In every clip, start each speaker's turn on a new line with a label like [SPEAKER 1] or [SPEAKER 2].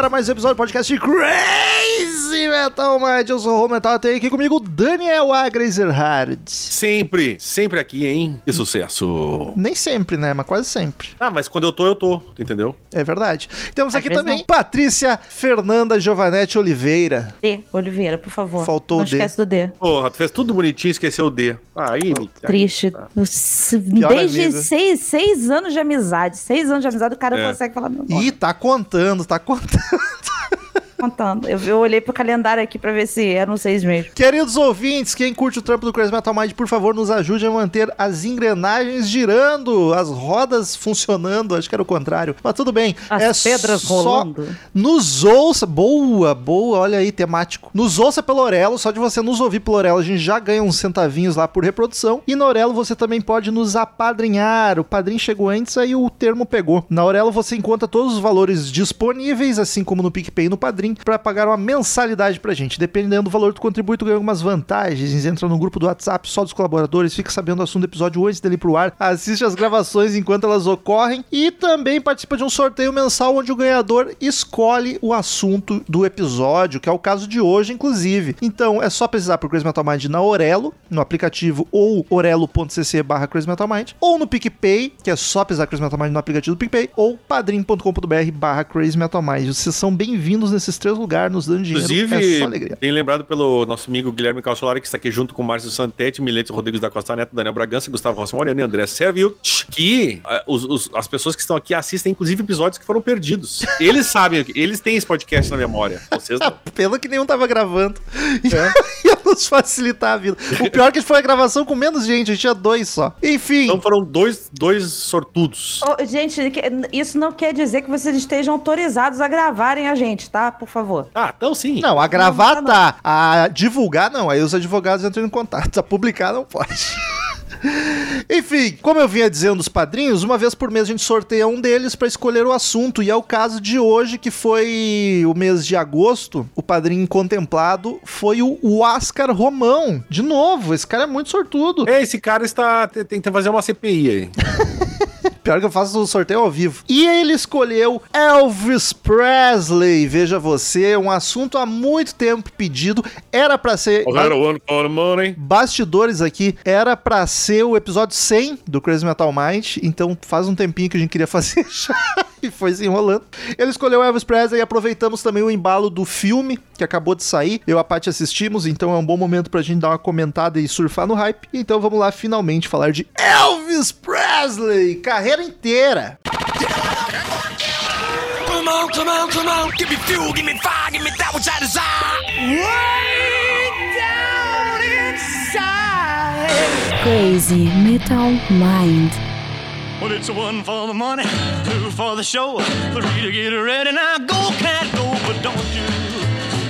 [SPEAKER 1] Agora mais um episódio do podcast Crazy Metal Mind. Eu sou o Rô Metal, tem aqui comigo Daniel Agrazerhard.
[SPEAKER 2] Sempre, sempre aqui, hein? Que sucesso.
[SPEAKER 1] Nem sempre, né? Mas quase sempre.
[SPEAKER 2] Ah, mas quando eu tô, eu tô, entendeu?
[SPEAKER 1] É verdade. Temos
[SPEAKER 3] Às
[SPEAKER 1] aqui também
[SPEAKER 3] não.
[SPEAKER 1] Patrícia Fernanda Giovanetti Oliveira.
[SPEAKER 3] D, Oliveira, por favor.
[SPEAKER 1] Faltou
[SPEAKER 3] Não
[SPEAKER 1] o D.
[SPEAKER 3] esquece do D.
[SPEAKER 2] Porra, tu fez tudo bonitinho, esqueceu o D. Aí.
[SPEAKER 3] Triste.
[SPEAKER 2] Tá.
[SPEAKER 3] Desde seis, seis anos de amizade. Seis anos de amizade, o cara
[SPEAKER 2] É.
[SPEAKER 3] consegue falar meu nome.
[SPEAKER 1] Ih, tá contando, tá contando.
[SPEAKER 3] Contando. Eu, eu olhei pro calendário aqui pra ver se eram seis mesmo.
[SPEAKER 1] Queridos ouvintes, quem curte o trampo do Crazy Metal Mind, por favor, nos ajude a manter as engrenagens girando, as rodas funcionando. Acho que era o contrário. Mas tudo bem.
[SPEAKER 3] As
[SPEAKER 1] é
[SPEAKER 3] pedras
[SPEAKER 1] só
[SPEAKER 3] rolando.
[SPEAKER 1] Nos ouça. Boa, boa. Olha aí, temático. Nos ouça pelo Orelo. Só de você nos ouvir pelo Orelo, a gente já ganha uns centavinhos lá por reprodução. E na Orelo você também pode nos apadrinhar. O padrinho chegou antes, aí o termo pegou. Na Orelo você encontra todos os valores disponíveis, assim como no PicPay e no Para pagar uma mensalidade pra gente. Dependendo do valor do contribui, tu ganha algumas vantagens. Entra no grupo do WhatsApp só dos colaboradores, fica sabendo do assunto do episódio antes dele ir pro ar, assiste as gravações enquanto elas ocorrem e também participa de um sorteio mensal onde o ganhador escolhe o assunto do episódio, que é o caso de hoje, inclusive. Então é só pesquisar por Crazy Metal Mind na Orelo, no aplicativo ou orelo.cc barra Crazy Metal Mind, ou no PicPay, que é só pesquisar Crazy Metal Mind no aplicativo do PicPay, ou padrim.com.br barra Crazy Metal Mind. Vocês são bem-vindos nesses três lugares, nos dando dinheiro. é
[SPEAKER 2] Inclusive,
[SPEAKER 1] só alegria.
[SPEAKER 2] bem lembrado pelo nosso amigo Guilherme Calçolari, que está aqui junto com o Márcio Santete, Mileto Rodrigues da Costa Neto, Daniel Bragança, Gustavo Rossi Moreno e André Servil, que ah, os- os- as pessoas que estão aqui assistem, inclusive, episódios que foram perdidos. Eles sabem, eles têm esse podcast na memória. Vocês não.
[SPEAKER 1] Pelo que nenhum tava gravando. Ia nos facilitar a vida. O pior é que foi a gravação com menos gente, a gente tinha dois só. Enfim.
[SPEAKER 2] Então foram dois, dois sortudos.
[SPEAKER 3] Ô, gente, isso não quer dizer que vocês estejam autorizados a gravarem a gente, tá? Por favor.
[SPEAKER 2] Ah, então sim.
[SPEAKER 1] Não, a gravar
[SPEAKER 3] não, não.
[SPEAKER 1] tá. A divulgar não. Aí os advogados entram em contato. A publicar não pode. Enfim, como eu vinha dizendo dos padrinhos, uma vez por mês a gente sorteia um deles pra escolher o assunto. E é o caso de hoje, que foi o mês de agosto. O padrinho contemplado foi o Oscar Romão. De novo, esse cara é muito sortudo.
[SPEAKER 2] É, esse cara está que fazer uma CPI aí.
[SPEAKER 1] Pior que eu faço o sorteio ao vivo. E ele escolheu Elvis Presley. Veja você, um assunto há muito tempo pedido. Era pra ser.
[SPEAKER 2] one for the money.
[SPEAKER 1] Bastidores aqui, era pra ser o episódio 100 do Crazy Metal Mind, então faz um tempinho que a gente queria fazer já e foi se enrolando. Ele escolheu Elvis Presley e aproveitamos também o embalo do filme que acabou de sair. Eu e a Paty assistimos, então é um bom momento pra gente dar uma comentada e surfar no hype. Então vamos lá finalmente falar de Elvis Presley, carreira inteira.
[SPEAKER 4] Come on, come on, come on. Give me fuel, give me fire, give me that which I desire. Way down inside.
[SPEAKER 5] Crazy Metal Mind.
[SPEAKER 4] Well, it's one for the money, two for the show, three to get ready. Now go, cat, go, but don't you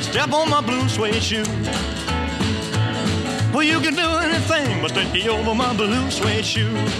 [SPEAKER 4] step on my blue suede shoe.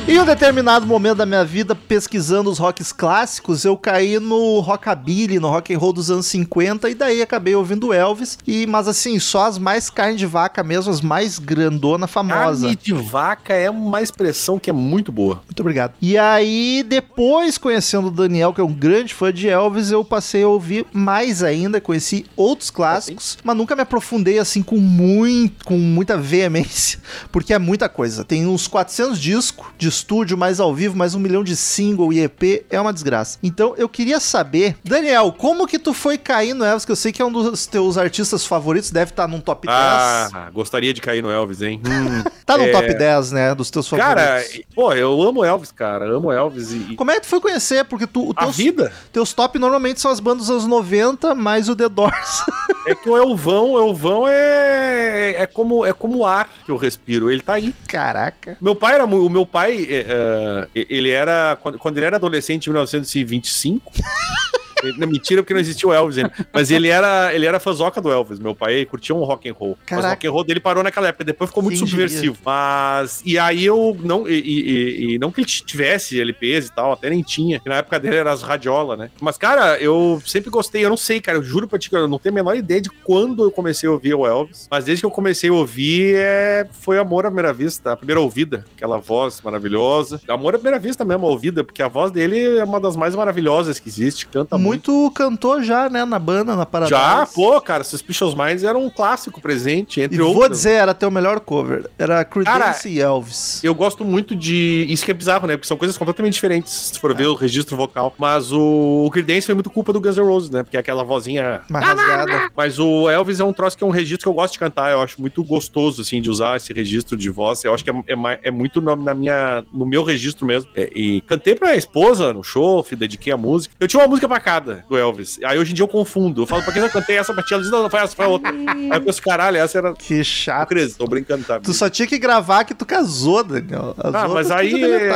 [SPEAKER 1] Em um determinado momento da minha vida, pesquisando os rocks clássicos, eu caí no rockabilly, no rock and roll dos anos 50 e daí acabei ouvindo Elvis. E mas assim, só as mais carne de vaca mesmo, as mais grandona, famosa.
[SPEAKER 2] Carne de vaca é uma expressão que é muito boa.
[SPEAKER 1] Muito obrigado. E aí, depois, conhecendo o Daniel, que é um grande fã de Elvis, eu passei a ouvir mais ainda, conheci outros clássicos, mas nunca me aprofundei assim com muito, com muita veemência, porque é muita coisa. Tem uns 400 discos de estúdio, mais ao vivo, mais um milhão de single e EP, é uma desgraça. Então, eu queria saber, Daniel, como que tu foi cair no Elvis, que eu sei que é um dos teus artistas favoritos, deve estar num top 10.
[SPEAKER 2] Ah, gostaria de cair no Elvis, hein? Hum.
[SPEAKER 1] tá num
[SPEAKER 2] é.
[SPEAKER 1] top 10, né, dos teus favoritos.
[SPEAKER 2] Cara, pô, eu amo Elvis, cara. Amo Elvis e.
[SPEAKER 1] Como é que tu foi conhecer? Porque tu, o
[SPEAKER 2] A
[SPEAKER 1] teus,
[SPEAKER 2] vida
[SPEAKER 1] Teus top normalmente são as bandas dos anos 90, mais o The Doors.
[SPEAKER 2] é que o Elvão, o Elvão é, é como é como ar que eu respiro. Ele tá aí.
[SPEAKER 1] Caraca.
[SPEAKER 2] Meu pai era o meu pai, é, ele era quando ele era adolescente em 1925. Ele- mentira, porque não existia o Elvis ainda. Mas ele era, ele era fãzoca do Elvis. Meu pai curtia um rock and roll. Mas
[SPEAKER 1] Caraca.
[SPEAKER 2] o rock and roll dele parou naquela época. Depois ficou muito
[SPEAKER 1] Quem
[SPEAKER 2] subversivo. Mas. E aí eu. Não, e, e- e- não que ele tivesse LPs e tal, até nem tinha. Na época dele era as radiola, né? Mas, cara, eu sempre gostei. Eu não sei, cara. Eu juro pra ti que eu não tenho a menor ideia de quando eu comecei a ouvir o Elvis. Mas desde que eu comecei a ouvir, é, foi amor à primeira vista. A primeira ouvida. Aquela voz maravilhosa. Amor à primeira vista mesmo, a ouvida. Porque a voz dele é uma das mais maravilhosas que existe. Canta muito
[SPEAKER 1] muito cantor já, né, na banda, na Paradise.
[SPEAKER 2] Já, pô, cara, Suspicious Minds era um clássico presente, entre
[SPEAKER 1] E vou
[SPEAKER 2] outros.
[SPEAKER 1] dizer, era teu melhor cover. Era Creedence e Elvis.
[SPEAKER 2] Eu gosto muito de. Isso que é bizarro, né? Porque são coisas completamente diferentes, se for ver o registro vocal. Mas o, o Creedence foi muito culpa do Guns N' Roses, né? Porque é aquela vozinha.
[SPEAKER 1] Uma rasgada.
[SPEAKER 2] Mas o Elvis é um troço que é um registro que eu gosto de cantar. Eu acho muito gostoso, assim, de usar esse registro de voz. Eu acho que é, é, é muito na, na minha, no meu registro mesmo. É, e cantei pra esposa no show, fui- dediquei a música. Eu tinha uma música pra do Elvis. Aí hoje em dia eu confundo. Eu falo, pra que eu cantei essa ti? Ela diz, não, não foi essa, foi outra. Aí eu penso, caralho, essa era.
[SPEAKER 1] Que chato.
[SPEAKER 2] Cris, tô brincando, tá?
[SPEAKER 1] Tu só tinha que gravar que tu casou, Daniel. As
[SPEAKER 2] Ah, mas aí é-.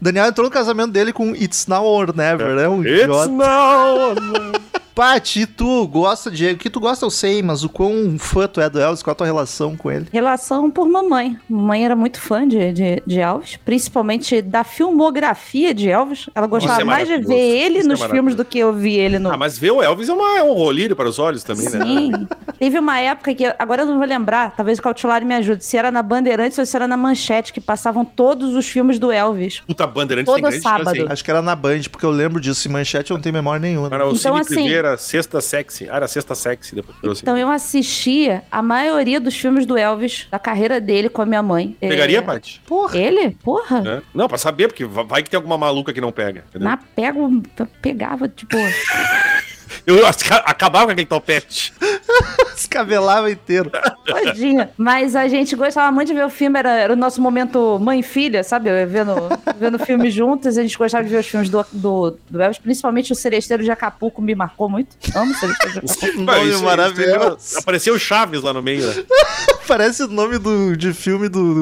[SPEAKER 1] Daniel entrou no casamento dele com It's Now or Never, é, um
[SPEAKER 2] It's
[SPEAKER 1] idiota.
[SPEAKER 2] now or never.
[SPEAKER 1] Paty, tu gosta de... O que tu gosta eu sei, mas o quão fã tu é do Elvis, qual a tua relação com ele?
[SPEAKER 3] Relação por mamãe. Mamãe era muito fã de, de, de Elvis, principalmente da filmografia de Elvis. Ela gostava
[SPEAKER 2] é
[SPEAKER 3] mais de ver ele
[SPEAKER 2] Isso é
[SPEAKER 3] nos filmes
[SPEAKER 2] maravilhoso.
[SPEAKER 3] do que eu vi ele no.
[SPEAKER 2] Ah, mas ver o Elvis é, uma, é um rolírio para os olhos também, né?
[SPEAKER 3] Sim. Teve uma época que, agora eu não vou lembrar, talvez o Cautelário me ajude, se era na Bandeirantes ou se era na Manchete, que passavam todos os filmes do Elvis.
[SPEAKER 2] Puta Bandeirantes
[SPEAKER 3] Todo
[SPEAKER 2] grande chance,
[SPEAKER 3] sábado.
[SPEAKER 1] Acho que era na Band, porque eu lembro disso. Em manchete eu não tenho memória nenhuma.
[SPEAKER 2] Era o
[SPEAKER 3] Então,
[SPEAKER 2] Cine
[SPEAKER 3] assim-
[SPEAKER 2] Primeira, Sexta Sexy. Ah, era Sexta Sexy, depois assim.
[SPEAKER 3] Então eu assistia a maioria dos filmes do Elvis, da carreira dele com a minha mãe.
[SPEAKER 2] Pegaria,
[SPEAKER 3] É,
[SPEAKER 2] Paty?
[SPEAKER 1] Porra.
[SPEAKER 3] Ele? Porra.
[SPEAKER 2] Né? Não, pra saber, porque va- vai que tem alguma maluca que não pega. Entendeu?
[SPEAKER 3] Na pego, pegava, tipo.
[SPEAKER 2] Eu aca- acabava com aquele topete.
[SPEAKER 1] Descabelava inteiro.
[SPEAKER 3] Tadinha. Mas a gente gostava muito de ver o filme, era, era o nosso momento mãe e filha, sabe? Vendo, vendo filme juntos, a gente gostava de ver os filmes do, do, do Elvis, principalmente o Celesteiro de Acapulco me marcou muito. Amo o Celesteiro de Acapulco.
[SPEAKER 1] Nome maravilhoso.
[SPEAKER 2] Apareceu o Chaves lá no meio, né?
[SPEAKER 1] Parece o nome do, de filme do,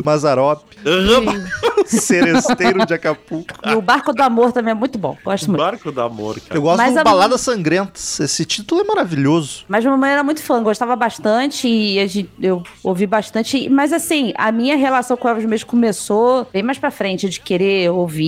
[SPEAKER 1] do Mazarop. Seresteiro de Acapulco.
[SPEAKER 3] E o Barco do Amor também é muito bom, gosto muito.
[SPEAKER 2] Barco do Amor, cara.
[SPEAKER 1] Eu gosto
[SPEAKER 3] Mas
[SPEAKER 1] do
[SPEAKER 3] a-
[SPEAKER 1] Baladas Sangrentas. Esse título é maravilhoso.
[SPEAKER 3] Mas minha mamãe era muito fã, gostava bastante e a gente- eu ouvi bastante. Mas assim, a minha relação com o Elvis mesmo começou bem mais pra frente, de querer ouvir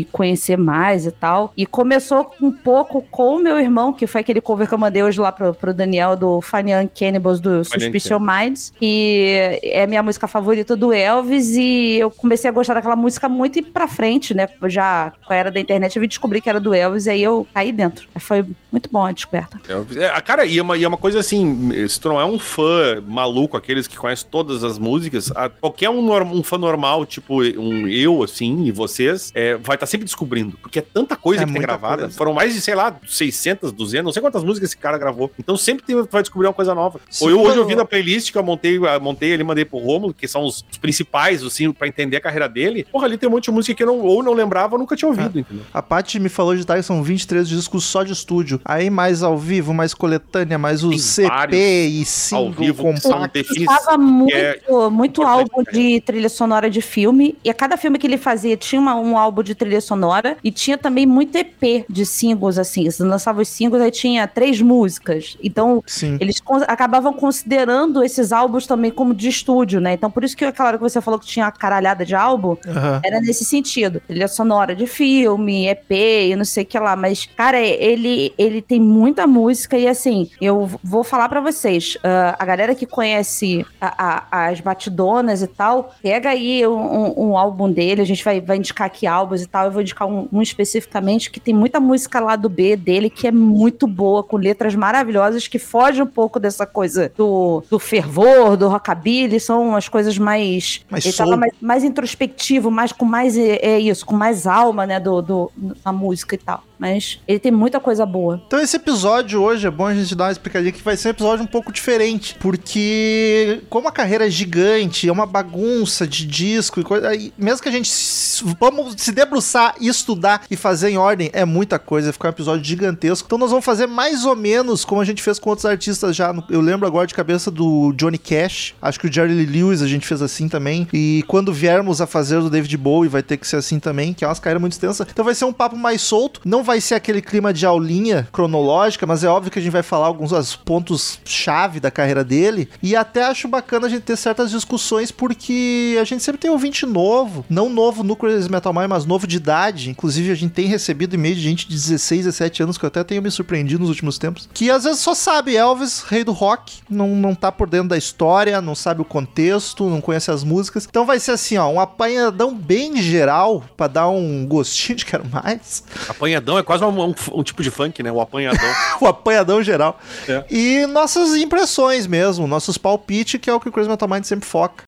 [SPEAKER 3] e conhecer mais e tal. E começou um pouco com o meu irmão, que foi aquele cover que eu mandei hoje lá pro, pro Daniel do Funny Young Cannibals do Suspicious Minds, que é a minha música favorita do Elvis. E eu comecei a gostar daquela música muito e pra frente, né? Já com a era da internet, eu vim descobrir que era do Elvis, e aí eu caí dentro. Foi muito bom a descoberta.
[SPEAKER 2] É, a cara, e é, uma, e é uma coisa assim, se tu não é um fã maluco, aqueles que conhecem todas as músicas, a- qualquer um, um fã normal, tipo um eu, assim, e vocês, é, vai estar sempre descobrindo, porque é tanta coisa
[SPEAKER 1] É
[SPEAKER 2] que tem gravada.
[SPEAKER 1] coisa.
[SPEAKER 2] Foram mais de, sei lá, 600, 200, não sei quantas músicas esse cara gravou. Então sempre tem, tu vai descobrir uma coisa nova.
[SPEAKER 1] Sim,
[SPEAKER 2] Ou eu hoje ouvindo a playlist que eu montei, eu montei ali, mandei pro Romulo, que são os principais, assim, pra entender a carreira dele. Porra, ali tem um monte de música que eu não, ou não lembrava ou nunca tinha ouvido, entendeu?
[SPEAKER 1] A Paty me falou de tarde, são 23 discos só de estúdio. Aí mais ao vivo, mais coletânea, mais o
[SPEAKER 2] Tem
[SPEAKER 1] CP e
[SPEAKER 2] ao
[SPEAKER 1] single compacto.
[SPEAKER 2] definidos.
[SPEAKER 3] Estava muito,
[SPEAKER 2] é
[SPEAKER 3] muito álbum
[SPEAKER 2] né?
[SPEAKER 3] de trilha sonora de filme. E a cada filme que ele fazia tinha uma- um álbum de trilha sonora. E tinha também muito EP de singles, assim. Você lançava os singles, aí tinha três músicas. Então,
[SPEAKER 1] Sim.
[SPEAKER 3] eles con- acabavam considerando esses álbuns também como de estúdio, né? Então, por isso que aquela hora que você falou que tinha uma caralhada de álbum,
[SPEAKER 1] Aham.
[SPEAKER 3] era nesse sentido. Trilha sonora de filme, EP e não sei o que lá. Mas, cara, ele, ele tem muita música e assim, eu vou falar pra vocês. ah, a galera que conhece a- a- as batidonas e tal, pega aí um, um- um álbum dele. A gente vai, vai indicar aqui álbuns e tal. Eu vou indicar um, um especificamente que tem muita música lá do B dele que é muito boa, com letras maravilhosas, que foge um pouco dessa coisa do, do fervor, do rockabilly. São as coisas mais.
[SPEAKER 1] Mais
[SPEAKER 3] ele tava
[SPEAKER 1] soul.
[SPEAKER 3] mais, mais introspectivo, mais com mais é, é isso, com mais alma, né, do, do na música e tal. Mas ele tem muita coisa boa.
[SPEAKER 1] Então esse episódio hoje é bom a gente dar uma explicadinha que vai ser um episódio um pouco diferente, porque como a carreira é gigante, é uma bagunça de disco e coisa, aí, mesmo que a gente s- vamos se debruçar, estudar e fazer em ordem, é muita coisa, ficar um episódio gigantesco. Então nós vamos fazer mais ou menos como a gente fez com outros artistas já. Eu lembro agora de cabeça do Johnny Cash, acho que o Jerry Lee Lewis a gente fez assim também. E quando viermos a fazer do David Bowie vai ter que ser assim também, que é umas carreiras muito extensas. Então vai ser um papo mais solto, não vai ser aquele clima de aulinha cronológica, mas é óbvio que a gente vai falar alguns dos pontos chave da carreira dele. E até acho bacana a gente ter certas discussões, porque a gente sempre tem ouvinte novo. Não novo no Crazy Metal Mind, mas novo de idade. Inclusive, a gente tem recebido e-mail de gente de 16, 17 anos, que eu até tenho me surpreendido nos últimos tempos. Que às vezes só sabe Elvis, rei do rock, não, não tá por dentro da história, não sabe o contexto, não conhece as músicas. Então vai ser assim, ó, um apanhadão bem geral, pra dar um gostinho de quero mais.
[SPEAKER 2] Apanhadão é quase um, um- um tipo de funk, né? O apanhadão.
[SPEAKER 1] o apanhadão geral.
[SPEAKER 2] É.
[SPEAKER 1] E nossas impressões mesmo, nossos palpites, que é o que o Crazy Metal Mind sempre foca.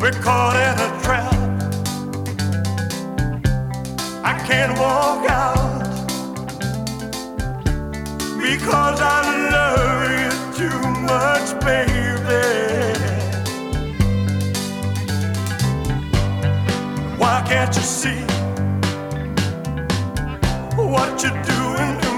[SPEAKER 4] We're caught in a trap. I can't walk out because I love you too much, baby. Why can't you see what you're doing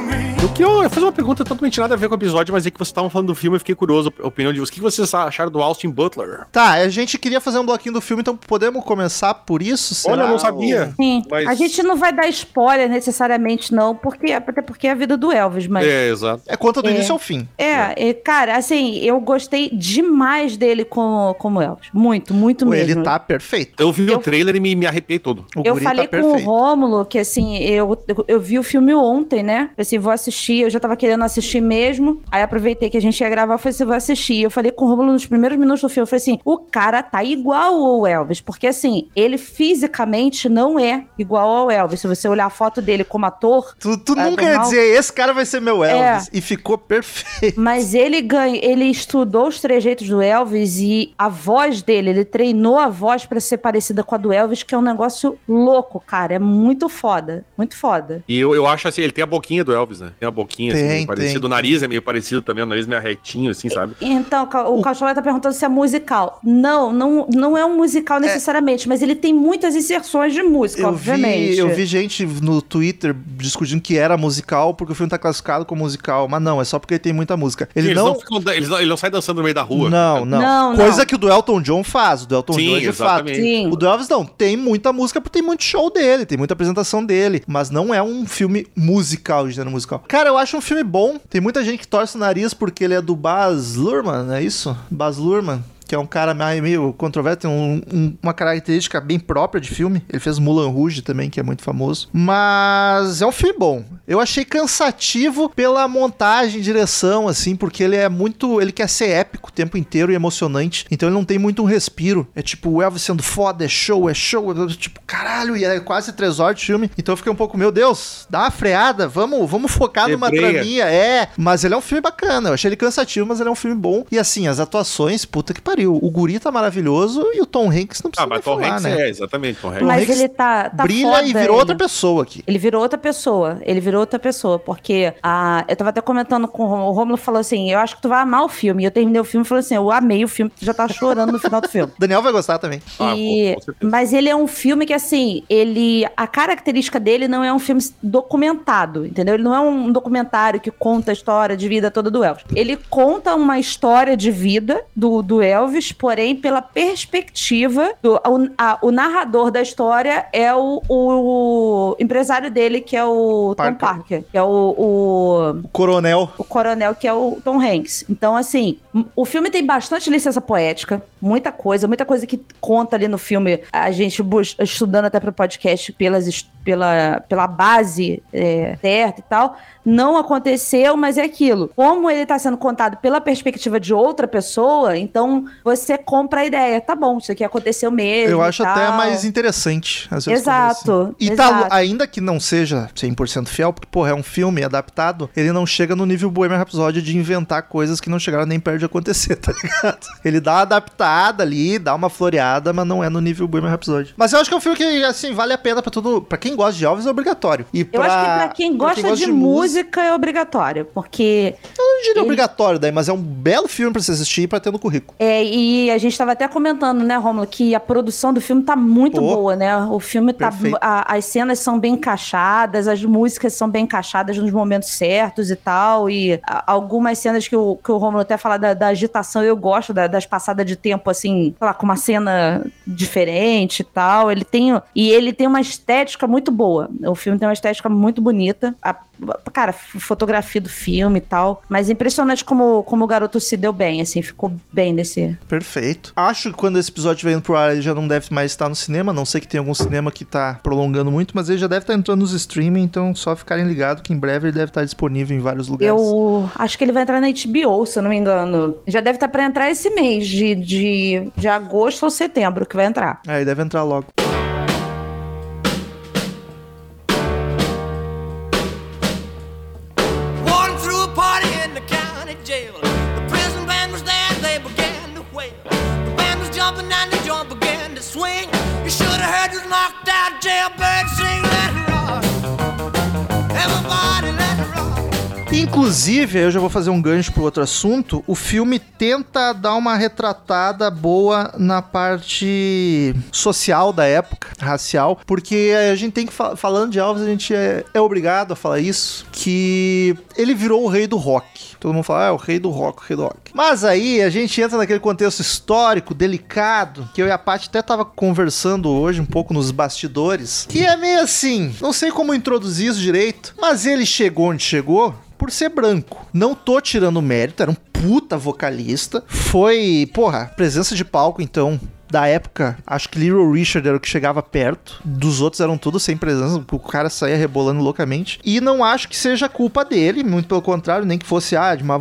[SPEAKER 2] eu, eu ia fazer uma pergunta totalmente nada a ver com o episódio, mas é que vocês estavam falando do filme eu fiquei curioso, a opinião de vocês. O que vocês acharam do Austin Butler?
[SPEAKER 1] Tá, a gente queria fazer um bloquinho do filme, então podemos começar por isso? será?
[SPEAKER 2] Olha, eu não sabia.
[SPEAKER 3] Sim.
[SPEAKER 2] Mas-
[SPEAKER 3] A gente não vai dar spoiler necessariamente, não, porque até porque é a vida do Elvis, mas.
[SPEAKER 2] É, exato.
[SPEAKER 1] É conta do
[SPEAKER 3] É.
[SPEAKER 1] início ao fim.
[SPEAKER 3] É, é, cara, assim, eu gostei demais dele como, como Elvis. Muito, muito
[SPEAKER 1] Pô,
[SPEAKER 3] mesmo.
[SPEAKER 1] Ele tá perfeito.
[SPEAKER 2] Eu vi
[SPEAKER 3] Eu-
[SPEAKER 2] o trailer e me, me arrepiei todo.
[SPEAKER 1] O
[SPEAKER 3] Eu
[SPEAKER 1] guri
[SPEAKER 3] falei
[SPEAKER 1] tá
[SPEAKER 3] com o. Rômulo que, assim, eu, eu, eu vi o filme ontem, né? Falei assim, vou assistir. Eu já tava querendo assistir mesmo. Aí aproveitei que a gente ia gravar. Falei assim, vou assistir. Eu falei com o Rômulo nos primeiros minutos do filme. Eu falei assim, o cara tá igual ao Elvis. Porque, assim, ele fisicamente não é igual ao Elvis. Se você olhar a foto dele como ator,
[SPEAKER 1] Tu, tu
[SPEAKER 3] É
[SPEAKER 1] nunca ia dizer, esse cara vai ser meu Elvis.
[SPEAKER 3] É.
[SPEAKER 1] E ficou perfeito.
[SPEAKER 3] Mas ele ganha, ele estudou os trejeitos do Elvis e a voz dele, ele treinou a voz pra ser parecida com a do Elvis, que é um negócio louco, cara. É muito foda, muito foda.
[SPEAKER 2] E eu, eu acho assim, ele tem a boquinha do Elvis, né? Tem a boquinha assim,
[SPEAKER 1] Tem,
[SPEAKER 2] meio parecida.
[SPEAKER 1] tem.
[SPEAKER 2] O nariz é meio parecido também, o nariz meio retinho, assim, sabe?
[SPEAKER 3] Então, o Cachorro tá perguntando se é musical. Não, não, não é um musical necessariamente, mas ele tem muitas inserções de música,
[SPEAKER 1] Eu
[SPEAKER 3] obviamente.
[SPEAKER 1] vi, eu vi gente no Twitter discutindo que era musical porque o filme tá classificado como musical. Mas não, é só porque ele tem muita música. Ele
[SPEAKER 2] Sim,
[SPEAKER 1] não.
[SPEAKER 2] Eles não, ficam, eles não, ele não sai dançando no meio da rua.
[SPEAKER 1] Não, não,
[SPEAKER 3] Não,
[SPEAKER 1] Coisa
[SPEAKER 3] não.
[SPEAKER 1] que o do Elton John faz. O do Elton
[SPEAKER 2] Sim,
[SPEAKER 1] John é de
[SPEAKER 2] exatamente.
[SPEAKER 1] fato.
[SPEAKER 3] Sim.
[SPEAKER 1] O do Elvis não. Tem muita música porque tem muito show dele, tem muita apresentação dele. Mas não é um filme musical, gênero musical. Cara, eu acho um filme bom. Tem muita gente que torce o nariz porque ele é do Baz Luhrmann, é isso? Baz Luhrmann. Que é um cara meio controverso, tem um- um- uma característica bem própria de filme. Ele fez Mulan Rouge também, que é muito famoso. Mas é um filme bom. Eu achei cansativo pela montagem, direção, assim, porque ele é muito. Ele quer ser épico o tempo inteiro e emocionante. Então ele não tem muito um respiro. É tipo o Elvis sendo foda, é show, é show. é tipo, caralho, e é quase três horas de filme. Então eu fiquei um pouco, meu Deus, dá uma freada, vamos, vamos focar numa traminha. É, mas ele é um filme bacana. Eu achei ele cansativo, mas ele é um filme bom. E assim, as atuações, puta que pariu. O Guri tá maravilhoso e o Tom Hanks não precisa
[SPEAKER 2] Ah, mas Tom
[SPEAKER 1] falar,
[SPEAKER 2] Hanks
[SPEAKER 1] né?
[SPEAKER 2] é, exatamente, Tom Hanks.
[SPEAKER 1] Tom
[SPEAKER 3] Mas
[SPEAKER 1] Hanks
[SPEAKER 3] ele tá, tá
[SPEAKER 1] Brilha
[SPEAKER 3] foda
[SPEAKER 1] e virou
[SPEAKER 3] ainda.
[SPEAKER 1] outra pessoa aqui.
[SPEAKER 3] Ele virou outra pessoa. Ele virou outra pessoa. Porque a, eu tava até comentando com o Romulo. O Romulo falou assim: Eu acho que tu vai amar o filme. E eu terminei o filme e falei assim: Eu amei o filme. Tu já tá chorando no final do filme.
[SPEAKER 1] Daniel vai gostar também.
[SPEAKER 2] Ah,
[SPEAKER 3] E-
[SPEAKER 2] certeza.
[SPEAKER 3] mas ele é um filme que, assim, ele. A característica dele não é um filme documentado, entendeu? Ele não é um documentário que conta a história de vida toda do Elvis. Ele conta uma história de vida do, do Elvis, porém, pela perspectiva. Do, o, a- o narrador da história é o, o empresário dele, que é o Tom
[SPEAKER 1] Parker.
[SPEAKER 3] Parker, que é o- o
[SPEAKER 1] O coronel.
[SPEAKER 3] o coronel, que é o Tom Hanks. Então, assim, o filme tem bastante licença poética, muita coisa, muita coisa que conta ali no filme, a gente estudando até pro podcast pelas, pela, pela base é, certa e tal, não aconteceu, mas é aquilo. Como ele tá sendo contado pela perspectiva de outra pessoa, então você compra a ideia. Tá bom, isso aqui aconteceu mesmo.
[SPEAKER 1] Eu acho até
[SPEAKER 3] tal.
[SPEAKER 1] mais interessante. Às vezes,
[SPEAKER 3] Exato,
[SPEAKER 1] quando é assim. E tá,
[SPEAKER 3] exato.
[SPEAKER 1] ainda que não seja 100% fiel, porque, porra, é um filme adaptado, ele não chega no nível Bohemian Rhapsody de inventar coisas que não chegaram nem perto de acontecer, tá ligado? Ele dá uma adaptada ali, dá uma floreada, mas não é no nível Bohemian Rhapsody. Mas eu acho que é um filme que, assim, vale a pena pra tudo. Pra quem gosta de Elvis, é obrigatório. E
[SPEAKER 3] Eu acho que pra quem gosta, de, música é obrigatório, porque
[SPEAKER 1] Eu não diria obrigatório daí, mas é um belo filme pra você assistir e pra ter no currículo.
[SPEAKER 3] É, e a gente tava até comentando, né, Romulo, que a produção do filme tá muito
[SPEAKER 1] Pô,
[SPEAKER 3] boa, né? O filme tá. a- as cenas são bem encaixadas, as músicas são bem encaixadas nos momentos certos e tal. E a- algumas cenas que o, que o Romulo até fala da, da agitação, eu gosto da- das passadas de tempo, assim, sei lá, com uma cena diferente e tal. Ele tem. E ele tem uma estética muito boa. O filme tem uma estética muito bonita. A cara, fotografia do filme e tal. Mas impressionante como, como o garoto se deu bem, assim, ficou bem nesse.
[SPEAKER 1] Perfeito. Acho que quando esse episódio indo pro ar, ele já não deve mais estar no cinema. Não sei que tem algum cinema que tá prolongando muito, mas ele já deve estar entrando nos streaming, então só ficarem ligados que em breve ele deve estar disponível em vários lugares.
[SPEAKER 3] Eu acho que ele vai entrar na HBO, se eu não me engano. Já deve estar pra entrar esse mês, de, de, de agosto ou setembro, que vai entrar.
[SPEAKER 1] É, ele deve entrar logo.
[SPEAKER 6] Jumping and the joint began to swing. You should have heard this knocked out jailbird sing, that rock. Everybody.
[SPEAKER 1] Inclusive, eu já vou fazer um gancho pro outro assunto. O filme tenta dar uma retratada boa na parte social da época, racial, porque a gente tem que fa- falando de Elvis, a gente é, é obrigado a falar isso, que ele virou o rei do rock. Todo mundo fala, ah, é o rei do rock, o rei do rock. Mas aí a gente entra naquele contexto histórico, delicado, que eu e a Paty até tava conversando hoje um pouco nos bastidores, que é meio assim, não sei como introduzir isso direito, mas ele chegou onde chegou por ser branco. Não tô tirando mérito, era um puta vocalista. Foi, porra, presença de palco, então. Da época, acho que Little Richard era o que chegava perto. Dos outros eram todos sem presença, o cara saía rebolando loucamente. E não acho que seja culpa dele, muito pelo contrário, nem que fosse ah, de, uma-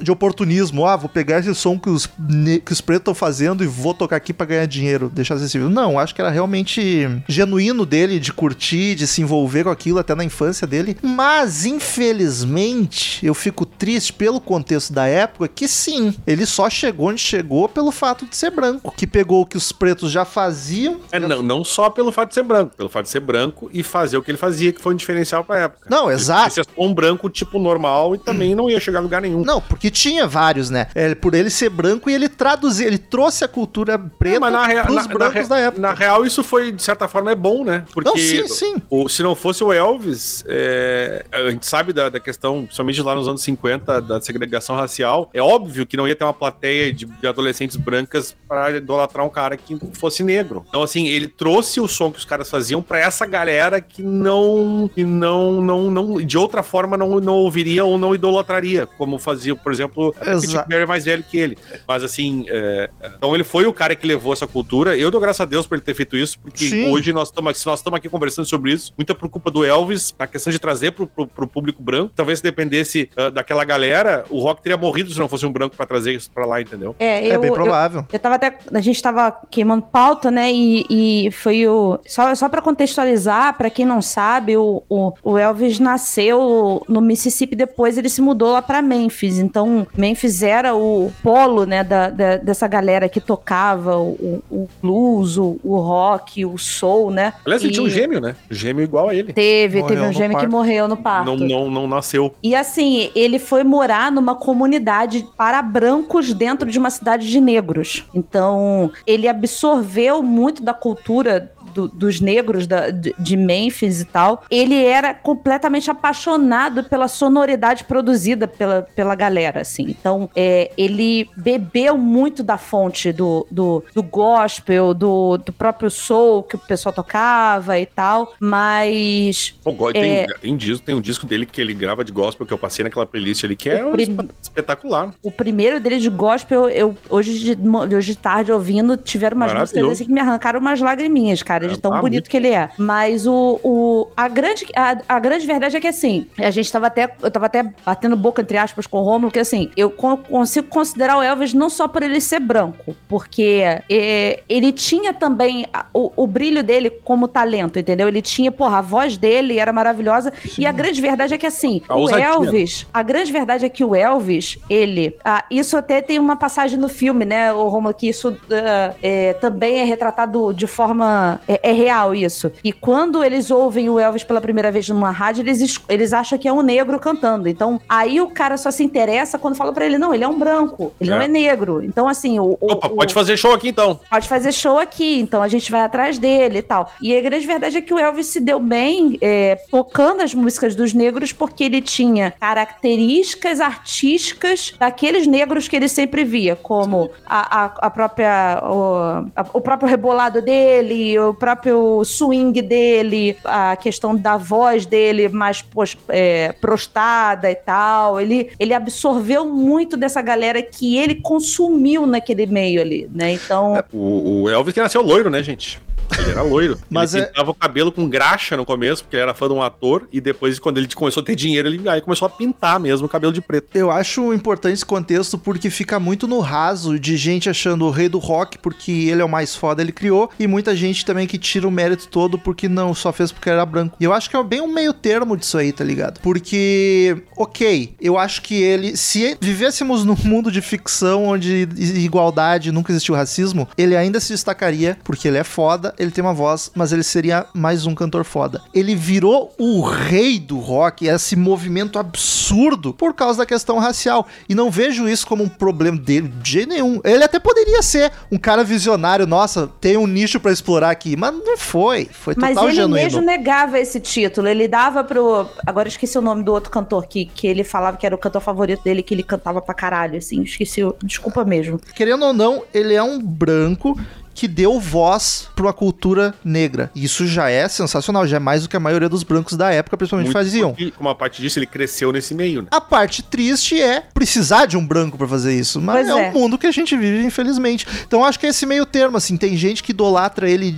[SPEAKER 1] de oportunismo. Ah, vou pegar esse som que os, que os pretos estão fazendo e vou tocar aqui pra ganhar dinheiro, deixar acessível. Não, acho que era realmente genuíno dele de curtir, de se envolver com aquilo até na infância dele. Mas, infelizmente, eu fico triste pelo contexto da época que sim, ele só chegou onde chegou pelo fato de ser branco, que pegou o que os pretos já faziam.
[SPEAKER 2] É, não, não só pelo fato de ser branco, pelo fato de ser branco e fazer o que ele fazia, que foi um diferencial pra época.
[SPEAKER 1] Não, exato.
[SPEAKER 2] Só um branco tipo normal e também não ia chegar a lugar nenhum.
[SPEAKER 1] Não, porque tinha vários, né? É, por ele ser branco e ele traduzir, ele trouxe a cultura preta
[SPEAKER 2] mas na, rea-
[SPEAKER 1] pros
[SPEAKER 2] na- na
[SPEAKER 1] brancos
[SPEAKER 2] re-
[SPEAKER 1] da época.
[SPEAKER 2] na real, isso foi, de certa forma, é bom, né? Porque
[SPEAKER 1] Não, sim, sim.
[SPEAKER 2] o- se não fosse o Elvis, é, a gente sabe da, da questão, somente lá nos anos 50, da segregação racial. É óbvio que não ia ter uma plateia de, de adolescentes brancas para idolatrar um cara que fosse negro. Então, assim, ele trouxe o som que os caras faziam para essa galera que não, que não, não, não, de outra forma não, não ouviria ou não idolatraria, como fazia, por exemplo, o
[SPEAKER 1] Exato.
[SPEAKER 2] É mais velho que ele. Mas assim, é, então ele foi o cara que levou essa cultura. Eu dou graças a Deus por ele ter feito isso, porque
[SPEAKER 1] Sim.
[SPEAKER 2] hoje nós estamos se nós estamos aqui conversando sobre isso, muita por culpa do Elvis, a questão de trazer pro, pro, pro público branco. Talvez se dependesse ah, daquela galera, o rock teria morrido se não fosse um branco pra trazer isso pra lá, entendeu?
[SPEAKER 3] É,
[SPEAKER 1] É
[SPEAKER 3] eu,
[SPEAKER 1] bem
[SPEAKER 3] eu,
[SPEAKER 1] provável.
[SPEAKER 3] Eu tava até. A gente tava queimando pauta, né? E, e foi o. Só, só pra contextualizar, pra quem não sabe, o, o, o Elvis nasceu no Mississippi, depois ele se mudou lá pra Memphis. Então, Memphis era o polo, né, da, da- dessa galera que tocava o, o blues, o, o rock, o soul, né?
[SPEAKER 2] Aliás, ele
[SPEAKER 3] E
[SPEAKER 2] tinha um gêmeo, né? Gêmeo igual a ele.
[SPEAKER 3] Teve,
[SPEAKER 1] Morreu
[SPEAKER 3] teve um gêmeo que morreu no parto.
[SPEAKER 2] Não, não, não nasceu.
[SPEAKER 3] E assim, ele foi morar numa comunidade para brancos dentro de uma cidade de negros. Então, ele absorveu muito da cultura do- dos negros da- de, Memphis e tal. Ele era completamente apaixonado pela sonoridade produzida pela, pela galera, assim. Então, é, ele bebeu muito da fonte do, do, do gospel, do, do próprio soul que o pessoal tocava e tal. Mas
[SPEAKER 2] Pô, go- tem,
[SPEAKER 3] É.
[SPEAKER 2] tem, disco, tem um disco dele que ele grava de gospel que eu passei naquela playlist ali, que é
[SPEAKER 3] O
[SPEAKER 2] um
[SPEAKER 3] prim-
[SPEAKER 2] espe- espetacular.
[SPEAKER 3] O primeiro dele de gospel, eu hoje de, hoje de tarde ouvindo, tiveram umas músicas assim que me arrancaram umas lagriminhas, cara, de
[SPEAKER 2] É,
[SPEAKER 3] tão
[SPEAKER 2] tá
[SPEAKER 3] bonito que ele é. Mas o, o a grande a, a grande verdade é que assim, a gente tava até eu tava até batendo boca entre aspas com o Romulo, que assim, eu con- consigo considerar o Elvis não só por ele ser branco, porque é, ele tinha também o, o brilho dele como talento, entendeu? Ele tinha, porra, a voz dele era maravilhosa e a grande verdade é que assim,
[SPEAKER 2] A
[SPEAKER 3] o. Elvis a grande verdade é que o Elvis, ele. ah, isso até tem uma passagem no filme, né, o Romulo, que isso ah, é, também é retratado de forma. É, é real isso. E quando eles ouvem o Elvis pela primeira vez numa rádio, eles, es- eles acham que é um negro cantando. Então, aí o cara só se interessa quando fala pra ele: não, ele é um branco, ele
[SPEAKER 2] É.
[SPEAKER 3] não é negro. Então, assim, o. o-
[SPEAKER 2] Opa,
[SPEAKER 3] o-
[SPEAKER 2] pode fazer show aqui então.
[SPEAKER 3] pode fazer show aqui, então a gente vai atrás dele e tal. E a grande verdade é que o Elvis se deu bem é, tocando as músicas dos negros porque ele tinha características artísticas daqueles negros que ele sempre via, como a, a, a própria o, a- o próprio rebolado dele, o, próprio swing dele, a questão da voz dele mais pos- é, prostada e tal. Ele, ele absorveu muito dessa galera que ele consumiu naquele meio ali, né? Então,
[SPEAKER 2] O, o Elvis que nasceu loiro, né, gente? Ele era loiro.
[SPEAKER 1] Mas
[SPEAKER 2] ele
[SPEAKER 1] é-
[SPEAKER 2] pintava o cabelo com graxa no começo, porque ele era fã de um ator, e depois, quando ele começou a ter dinheiro, ele aí começou a pintar mesmo o cabelo de preto.
[SPEAKER 1] Eu acho importante esse contexto porque fica muito no raso de gente achando o rei do rock porque ele é o mais foda, ele criou, e muita gente também que tira o mérito todo porque não, só fez porque era branco. E eu acho que é bem um meio termo disso aí, tá ligado? Porque, ok, eu acho que ele, se vivêssemos num mundo de ficção onde igualdade nunca existiu racismo, ele ainda se destacaria porque ele é foda, ele tem uma voz, mas ele seria mais um cantor foda. Ele virou o rei do rock, esse movimento absurdo por causa da questão racial. E não vejo isso como um problema dele de jeito nenhum. Ele até poderia ser um cara visionário, nossa, tem um nicho pra explorar aqui, mas não foi. Foi
[SPEAKER 3] Mas
[SPEAKER 1] total
[SPEAKER 3] ele
[SPEAKER 1] genuíno.
[SPEAKER 3] mesmo negava esse título. Ele dava pro. Agora esqueci o nome do outro cantor que, que ele falava que era o cantor favorito dele, que ele cantava pra caralho, assim. Esqueci. Desculpa mesmo.
[SPEAKER 1] Querendo ou não, ele é um branco que deu voz pra uma cultura negra. Isso já é sensacional, já é mais do que a maioria dos brancos da época, principalmente,
[SPEAKER 2] Muito
[SPEAKER 1] faziam.
[SPEAKER 2] porque, como a parte disso, ele cresceu nesse meio, né?
[SPEAKER 1] A parte triste é precisar de um branco pra fazer isso, mas
[SPEAKER 3] Pois
[SPEAKER 1] é,
[SPEAKER 3] é.
[SPEAKER 1] o mundo que a gente vive, infelizmente. Então acho que é esse meio termo, assim, tem gente que idolatra ele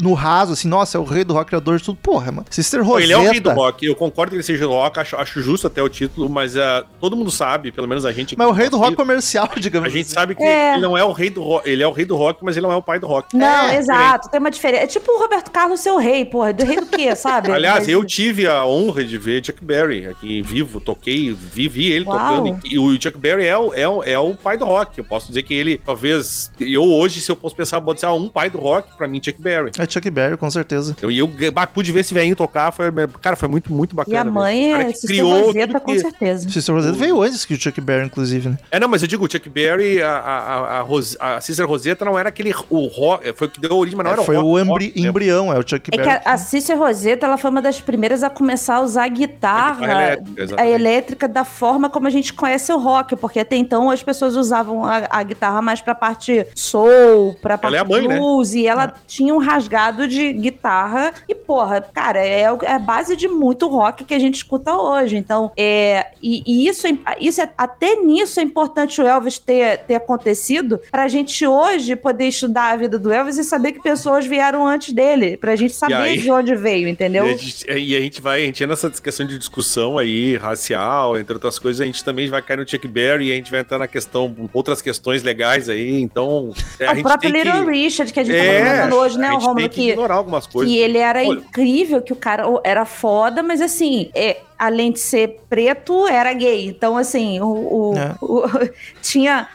[SPEAKER 1] no raso, assim, nossa, é o rei do rock, criador de tudo. Porra, mano. Sister Rosetta.
[SPEAKER 2] Ele é o rei do rock. Eu concordo que ele seja do rock, acho, acho justo até o título, mas ah, todo mundo sabe, pelo menos a gente.
[SPEAKER 1] Mas é o rei do rock comercial, digamos
[SPEAKER 2] A gente
[SPEAKER 1] assim.
[SPEAKER 2] sabe que
[SPEAKER 3] É.
[SPEAKER 2] ele não é o rei do rock. Ele é o rei do rock, mas ele não é o pai do rock.
[SPEAKER 3] Não,
[SPEAKER 1] É,
[SPEAKER 3] exato. Tem uma diferença. É tipo o Roberto Carlos ser o rei, porra. Do rei do quê, sabe?
[SPEAKER 2] Aliás, eu tive a honra de ver Chuck Berry aqui vivo, toquei, vivi ele
[SPEAKER 3] Uau.
[SPEAKER 2] tocando. E o Chuck Berry é o, é, o, é o pai do rock. Eu posso dizer que ele, talvez, eu hoje, se eu posso pensar, pode ser um pai do rock, pra mim, Chuck Berry.
[SPEAKER 1] É Chuck Berry, com certeza.
[SPEAKER 2] Eu, e eu bah, pude ver esse velhinho tocar, foi, cara, foi muito, muito bacana.
[SPEAKER 3] E a mãe é
[SPEAKER 2] criou
[SPEAKER 3] Rosetta, com
[SPEAKER 2] que-
[SPEAKER 3] certeza.
[SPEAKER 1] Sister Rosetta veio antes que o Chuck Berry, inclusive, né?
[SPEAKER 2] É, não, mas eu digo, o Chuck Berry, a, a, a, a, Ros- a Sister Rosetta não era aquele, o rock, foi o que deu origem, mas não
[SPEAKER 1] É,
[SPEAKER 2] era
[SPEAKER 1] foi
[SPEAKER 2] rock,
[SPEAKER 1] o
[SPEAKER 2] rock
[SPEAKER 1] embri-
[SPEAKER 2] mesmo.
[SPEAKER 1] embrião, é o Chuck
[SPEAKER 3] É
[SPEAKER 1] Berry.
[SPEAKER 3] que a, a Cícia Rosetta, ela foi uma das primeiras a começar a usar a guitarra,
[SPEAKER 2] A elétrica,
[SPEAKER 3] a elétrica da forma como a gente conhece o rock, porque até então as pessoas usavam a, a guitarra mais pra parte soul, pra parte
[SPEAKER 2] Ela é mãe, né?
[SPEAKER 3] blues, e ela tinha um rasgado de guitarra e, porra, cara, é, o- é a base de muito rock que a gente escuta hoje. Então, é, e, e isso, é, isso é, até nisso é importante o Elvis ter, ter acontecido pra gente hoje poder estudar a vida do Elvis e saber que pessoas vieram antes dele, pra gente saber
[SPEAKER 2] aí-
[SPEAKER 3] de onde veio, entendeu?
[SPEAKER 2] E a, gente, e a gente vai, a gente entra nessa questão de discussão aí, racial, entre outras coisas, a gente também vai cair no Chuck Berry e a gente vai entrar na questão, outras questões legais aí, então... é, a
[SPEAKER 3] o
[SPEAKER 2] gente
[SPEAKER 3] próprio
[SPEAKER 2] tem
[SPEAKER 3] Little
[SPEAKER 2] que-
[SPEAKER 3] Richard, que a gente
[SPEAKER 2] É,
[SPEAKER 3] tá comentando hoje, né, o Romulo,
[SPEAKER 2] que
[SPEAKER 3] que,
[SPEAKER 2] ignorar algumas coisas.
[SPEAKER 3] que ele era
[SPEAKER 2] Olha.
[SPEAKER 3] incrível, que o cara era foda, mas assim, é, além de ser preto, era gay. Então, assim, o, o-
[SPEAKER 1] É.
[SPEAKER 3] o- tinha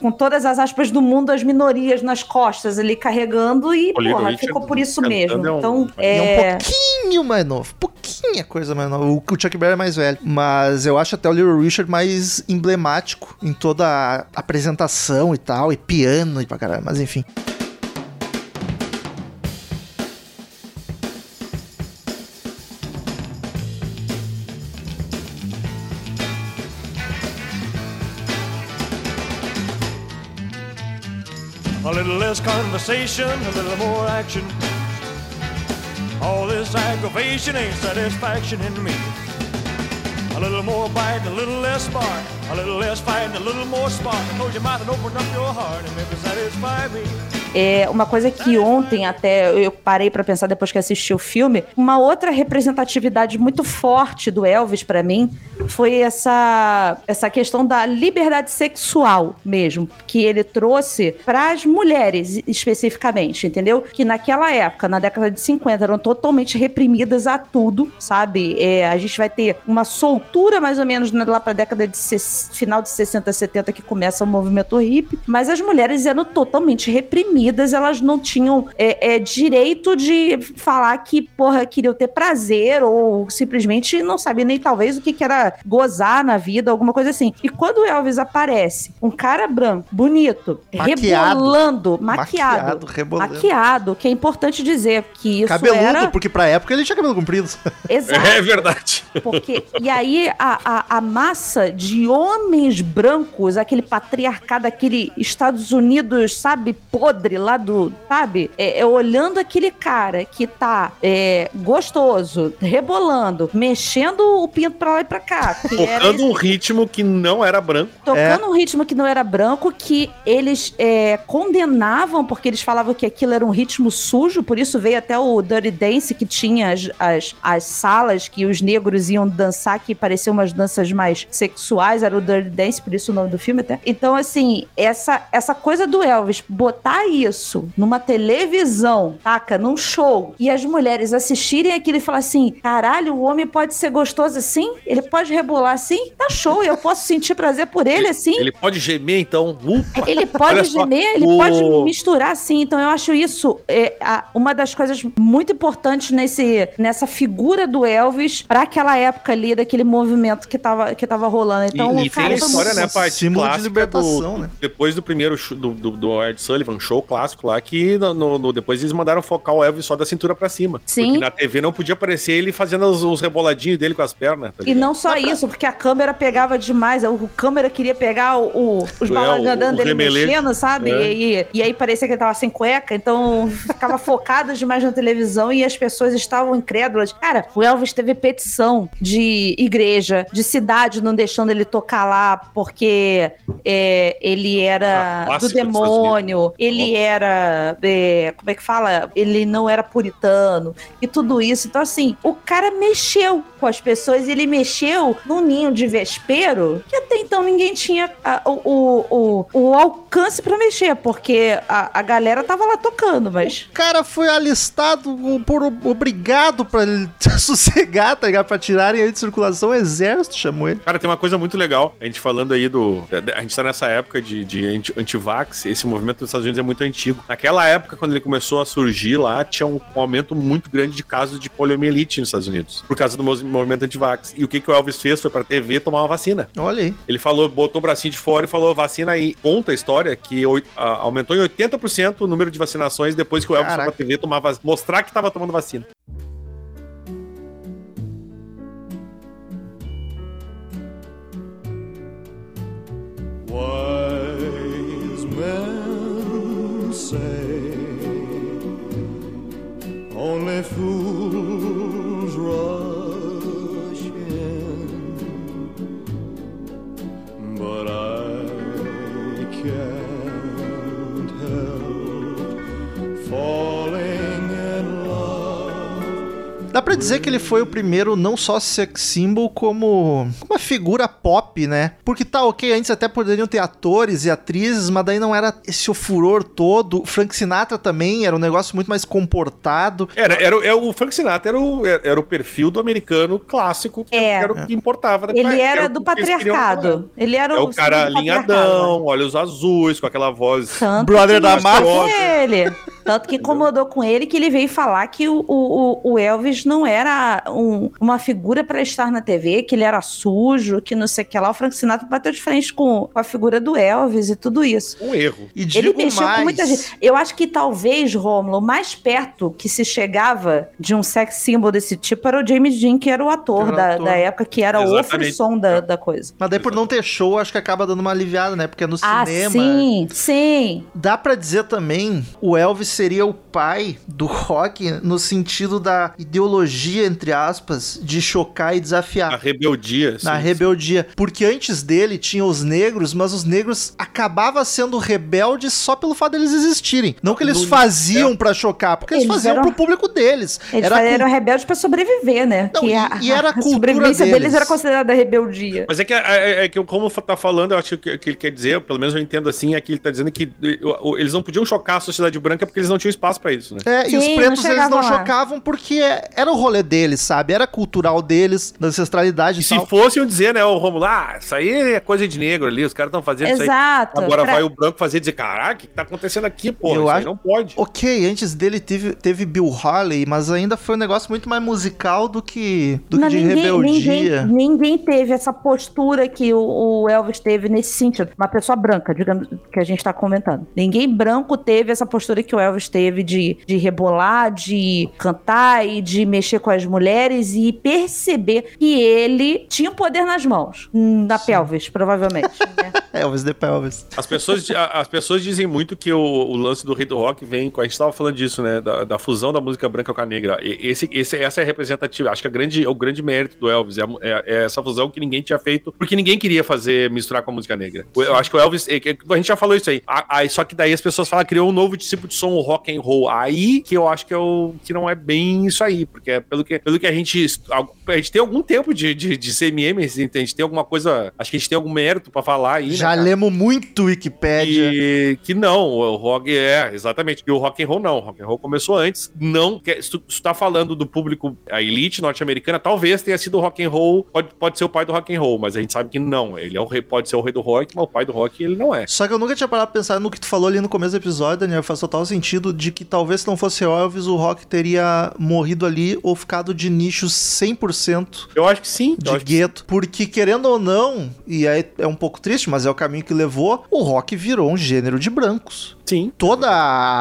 [SPEAKER 3] com todas as aspas do mundo as minorias nas costas ali carregando e, porra, ficou por isso
[SPEAKER 2] cantando
[SPEAKER 3] mesmo.
[SPEAKER 2] é um-
[SPEAKER 3] Então,
[SPEAKER 1] E é um
[SPEAKER 3] é...
[SPEAKER 1] pouquinho mais novo, pouquinha coisa mais nova. O o Chuck Berry é mais velho. Mas eu acho até o Little Richard mais emblemático em toda a apresentação e tal, e piano e pra caralho. Mas enfim.
[SPEAKER 4] Little less conversation, a little more action. All this aggravation ain't satisfaction in me. A little more bite, a little less spark. A little less fight, a little more spark. Close your mouth and open up your heart and maybe satisfy me.
[SPEAKER 3] É uma coisa que ontem até eu parei pra pensar depois que assisti o filme, uma outra representatividade muito forte do Elvis pra mim foi essa essa questão da liberdade sexual mesmo, que ele trouxe pras mulheres especificamente, entendeu? Que naquela época, na década de 50, eram totalmente reprimidas a tudo, sabe? É, a gente vai ter uma soltura mais ou menos né, lá pra década de final de 60, 70 que começa o movimento hippie, mas as mulheres eram totalmente reprimidas, elas não tinham é, é, direito de falar que, porra, queriam ter prazer ou simplesmente não sabiam nem talvez o que, que era gozar na vida, alguma coisa assim. E quando o Elvis aparece, um cara branco, bonito,
[SPEAKER 1] Maquiado.
[SPEAKER 3] rebolando,
[SPEAKER 1] Maquiado,
[SPEAKER 3] maquiado,
[SPEAKER 1] rebolando.
[SPEAKER 3] maquiado, que é importante dizer que isso
[SPEAKER 1] Cabeludo,
[SPEAKER 3] era...
[SPEAKER 1] porque pra época ele tinha cabelo comprido.
[SPEAKER 3] Exato.
[SPEAKER 2] É verdade.
[SPEAKER 3] Porque, e aí a, a, a massa de homens brancos, aquele patriarcado, aquele Estados Unidos, sabe, podre, folclore lá do, sabe? É, é olhando aquele cara que tá é, gostoso, rebolando, mexendo o pinto pra lá e pra cá.
[SPEAKER 2] Tocando um ritmo que não era branco.
[SPEAKER 3] tocando um ritmo que não era branco, que eles é, condenavam, porque eles falavam que aquilo era um ritmo sujo, por isso veio até o Dirty Dance, que tinha as, as, as salas que os negros iam dançar, que pareciam umas danças mais sexuais, era o Dirty Dance, por isso o nome do filme até. Então, assim, essa, essa coisa do Elvis, botar isso numa televisão, taca, num show, e as mulheres assistirem aquilo e falar assim, caralho, o homem pode ser gostoso assim? Ele pode rebolar assim? Tá show, eu posso sentir prazer por ele assim?
[SPEAKER 2] Ele pode gemer, então. Upa.
[SPEAKER 3] Ele pode gemer, ele
[SPEAKER 2] o-
[SPEAKER 3] pode misturar assim. Então eu acho isso é, a- uma das coisas muito importantes nesse, nessa figura do Elvis pra aquela época ali, daquele movimento que tava, que tava rolando. Então,
[SPEAKER 2] e, e
[SPEAKER 3] cara,
[SPEAKER 2] tem a história, né, parte
[SPEAKER 1] símbolo de
[SPEAKER 2] clássica
[SPEAKER 1] libertação,
[SPEAKER 2] do,
[SPEAKER 1] né?
[SPEAKER 2] Depois do primeiro show do, do, do Ed Sullivan, show clássico lá, que no, no- no- depois eles mandaram focar o Elvis só da cintura pra cima.
[SPEAKER 3] Sim.
[SPEAKER 2] Porque na TV não podia aparecer ele fazendo os, os reboladinhos dele com as pernas. tá
[SPEAKER 3] E não só isso, porque a câmera pegava demais. O câmera queria pegar o, o- os
[SPEAKER 2] É,
[SPEAKER 3] balões
[SPEAKER 2] o-
[SPEAKER 3] andando
[SPEAKER 2] o
[SPEAKER 3] dele
[SPEAKER 2] remeleixo.
[SPEAKER 3] mexendo, sabe?
[SPEAKER 2] É.
[SPEAKER 3] E, e, e aí parecia que ele tava sem cueca, então ficava focado demais na televisão e as pessoas estavam incrédulas. Cara, o Elvis teve petição de igreja, de cidade não deixando ele tocar lá porque é, ele era
[SPEAKER 2] Ah,
[SPEAKER 3] do demônio, ele era. é, como é que fala? Ele não era puritano e tudo isso. Então, assim, o cara mexeu com as pessoas, ele mexeu num ninho de vespeiro que até então ninguém tinha ah, o, o, o, o alcance pra mexer, porque a, a galera tava lá tocando, mas.
[SPEAKER 1] O cara foi alistado por obrigado pra ele sossegar, tá ligado? Pra tirarem ele de circulação, o exército chamou ele.
[SPEAKER 2] Cara, tem uma coisa muito legal. A gente falando aí do. A gente tá nessa época de, de anti- anti-vax. Esse movimento nos Estados Unidos é muito antigo. Naquela época, quando ele começou a surgir lá, tinha um, um aumento muito grande de casos de poliomielite nos Estados Unidos. Por causa do movimento anti-vax. E o que, que o Elvis fez foi pra TV tomar uma vacina.
[SPEAKER 1] Olha aí.
[SPEAKER 2] Ele falou, botou o bracinho de fora e falou: vacina aí. Conta a história que aumentou em 80% o número de vacinações depois que o Elvis foi
[SPEAKER 1] Caraca.
[SPEAKER 2] pra TV tomar vac- mostrar que tava tomando vacina.
[SPEAKER 1] Pra dizer que ele foi o primeiro não só sex symbol, como uma figura pop, né? Porque tá ok, antes até poderiam ter atores e atrizes, mas daí não era esse furor todo. Frank Sinatra também era um negócio muito mais comportado.
[SPEAKER 2] Era, era, o- é o Frank Sinatra era o, era o perfil do americano clássico, que
[SPEAKER 3] É.
[SPEAKER 2] era o que importava.
[SPEAKER 3] Ele
[SPEAKER 2] época,
[SPEAKER 3] era
[SPEAKER 2] o
[SPEAKER 3] do patriarcado. Ele era
[SPEAKER 2] É o cara alinhadão, olhos azuis, com aquela voz.
[SPEAKER 3] Tanto
[SPEAKER 1] Brother da
[SPEAKER 2] máfia.
[SPEAKER 3] ele. Tanto que incomodou com ele que ele veio falar que o, o, o Elvis não era um- uma figura pra estar na TV, que ele era sujo, que não sei o que lá. O Frank Sinatra bateu de frente com, a figura do Elvis e tudo isso.
[SPEAKER 2] Um erro.
[SPEAKER 1] E
[SPEAKER 3] Ele
[SPEAKER 1] digo
[SPEAKER 3] mexeu
[SPEAKER 1] mais.
[SPEAKER 3] com muita gente. Eu acho que talvez, Rômulo, o mais perto que se chegava de um sex symbol desse tipo era o James Dean, que era o ator,
[SPEAKER 1] Era o
[SPEAKER 3] da,
[SPEAKER 1] ator.
[SPEAKER 3] da época, que era o
[SPEAKER 2] Exatamente.
[SPEAKER 3] frisson da, da coisa.
[SPEAKER 1] Mas daí por não ter show, acho que acaba dando uma aliviada, né? Porque é no
[SPEAKER 3] Ah,
[SPEAKER 1] cinema.
[SPEAKER 3] sim, sim.
[SPEAKER 1] Dá pra dizer também, o Elvis seria o pai do rock no sentido da ideologia, entre aspas, de chocar e
[SPEAKER 2] A
[SPEAKER 1] desafiar.
[SPEAKER 2] rebeldia.
[SPEAKER 1] Na
[SPEAKER 2] assim.
[SPEAKER 1] rebeldia. Porque antes dele tinha os negros, mas os negros acabavam sendo rebeldes só pelo fato deles existirem. Não que eles
[SPEAKER 2] No-
[SPEAKER 1] faziam pra chocar, porque eles,
[SPEAKER 3] Eles
[SPEAKER 1] faziam
[SPEAKER 3] eram-
[SPEAKER 1] pro público deles.
[SPEAKER 3] Eles
[SPEAKER 1] Era
[SPEAKER 3] eram rebeldes pra sobreviver, né?
[SPEAKER 1] Não,
[SPEAKER 3] que
[SPEAKER 1] e-
[SPEAKER 3] a,
[SPEAKER 1] e era a
[SPEAKER 3] a sobrevivência
[SPEAKER 1] deles.
[SPEAKER 3] deles era considerada rebeldia.
[SPEAKER 2] Mas é que, é, é que como tá falando, eu acho que o que ele quer dizer, pelo menos eu entendo assim, é que ele tá dizendo que eles não podiam chocar a sociedade branca porque eles não tinham espaço pra isso, né?
[SPEAKER 1] É, e
[SPEAKER 3] Sim,
[SPEAKER 1] os
[SPEAKER 3] não
[SPEAKER 1] pretos eles não
[SPEAKER 3] lá.
[SPEAKER 1] chocavam porque era o rolê deles, sabe? Era cultural deles, da ancestralidade
[SPEAKER 2] E
[SPEAKER 1] e
[SPEAKER 2] se
[SPEAKER 1] tal.
[SPEAKER 2] fossem dizer, né, o Romulo, ah, isso aí é coisa de negro ali, os caras estão fazendo isso aí.
[SPEAKER 3] Exato.
[SPEAKER 2] Agora
[SPEAKER 3] Pra-
[SPEAKER 2] vai o branco fazer e dizer, caraca, o que tá acontecendo aqui, pô?
[SPEAKER 1] Eu acho-
[SPEAKER 2] não pode.
[SPEAKER 1] Ok, antes dele teve, teve Bill Haley, mas ainda foi um negócio muito mais musical do que, do que de rebeldia.
[SPEAKER 3] Ninguém, ninguém teve essa postura que o, o Elvis teve nesse sentido. Uma pessoa branca, digamos, que a gente tá comentando. Ninguém branco teve essa postura que o Elvis teve de, de rebolar, de cantar e de mexer com as mulheres e perceber que ele tinha o poder nas mãos. hum, Na pelvis, provavelmente. né?
[SPEAKER 1] Elvis de Pelvis.
[SPEAKER 2] As pessoas, a- as pessoas dizem muito que o, o lance do rei do rock vem. com- A gente tava falando disso, né? Da, da fusão da música branca com a negra. E- Esse, esse, essa é a representativa. Acho que a grande, o grande mérito do Elvis é, a é- é essa fusão que ninguém tinha feito, porque ninguém queria fazer misturar com a música negra. Eu acho que o Elvis. é que- A gente já falou isso aí. A- aí só que daí as pessoas falam, criou um novo tipo de som, o rock and roll. Aí que eu acho que, é o, que não é bem isso aí, porque é pelo que, pelo que a gente. A gente tem algum tempo de, de, de CMM, assim, a gente tem alguma coisa. Acho que a gente tem algum mérito pra falar aí. né,
[SPEAKER 1] Já
[SPEAKER 2] cara?
[SPEAKER 1] lemos muito Wikipédia.
[SPEAKER 2] E que não, o rock é, exatamente. E o rock and roll não, o rock and roll começou antes. Não, que, se, tu, se tu tá falando do público, a elite norte-americana, talvez tenha sido o rock and roll, pode, pode ser o pai do rock and roll, mas a gente sabe que não. Ele é o rei, pode ser o rei do rock, mas o pai do rock ele não é.
[SPEAKER 1] Só que eu nunca tinha parado pra pensar no que tu falou ali no começo do episódio, Daniel. Faz total sentido de que talvez se não fosse Elvis, o rock teria morrido ali ou ficado de nicho 100%
[SPEAKER 2] Eu acho que sim.
[SPEAKER 1] de
[SPEAKER 2] acho que
[SPEAKER 1] gueto. Porque, querendo ou não, e aí é um pouco triste, mas é o caminho que levou, o rock virou um gênero de brancos.
[SPEAKER 2] Sim.
[SPEAKER 1] Toda a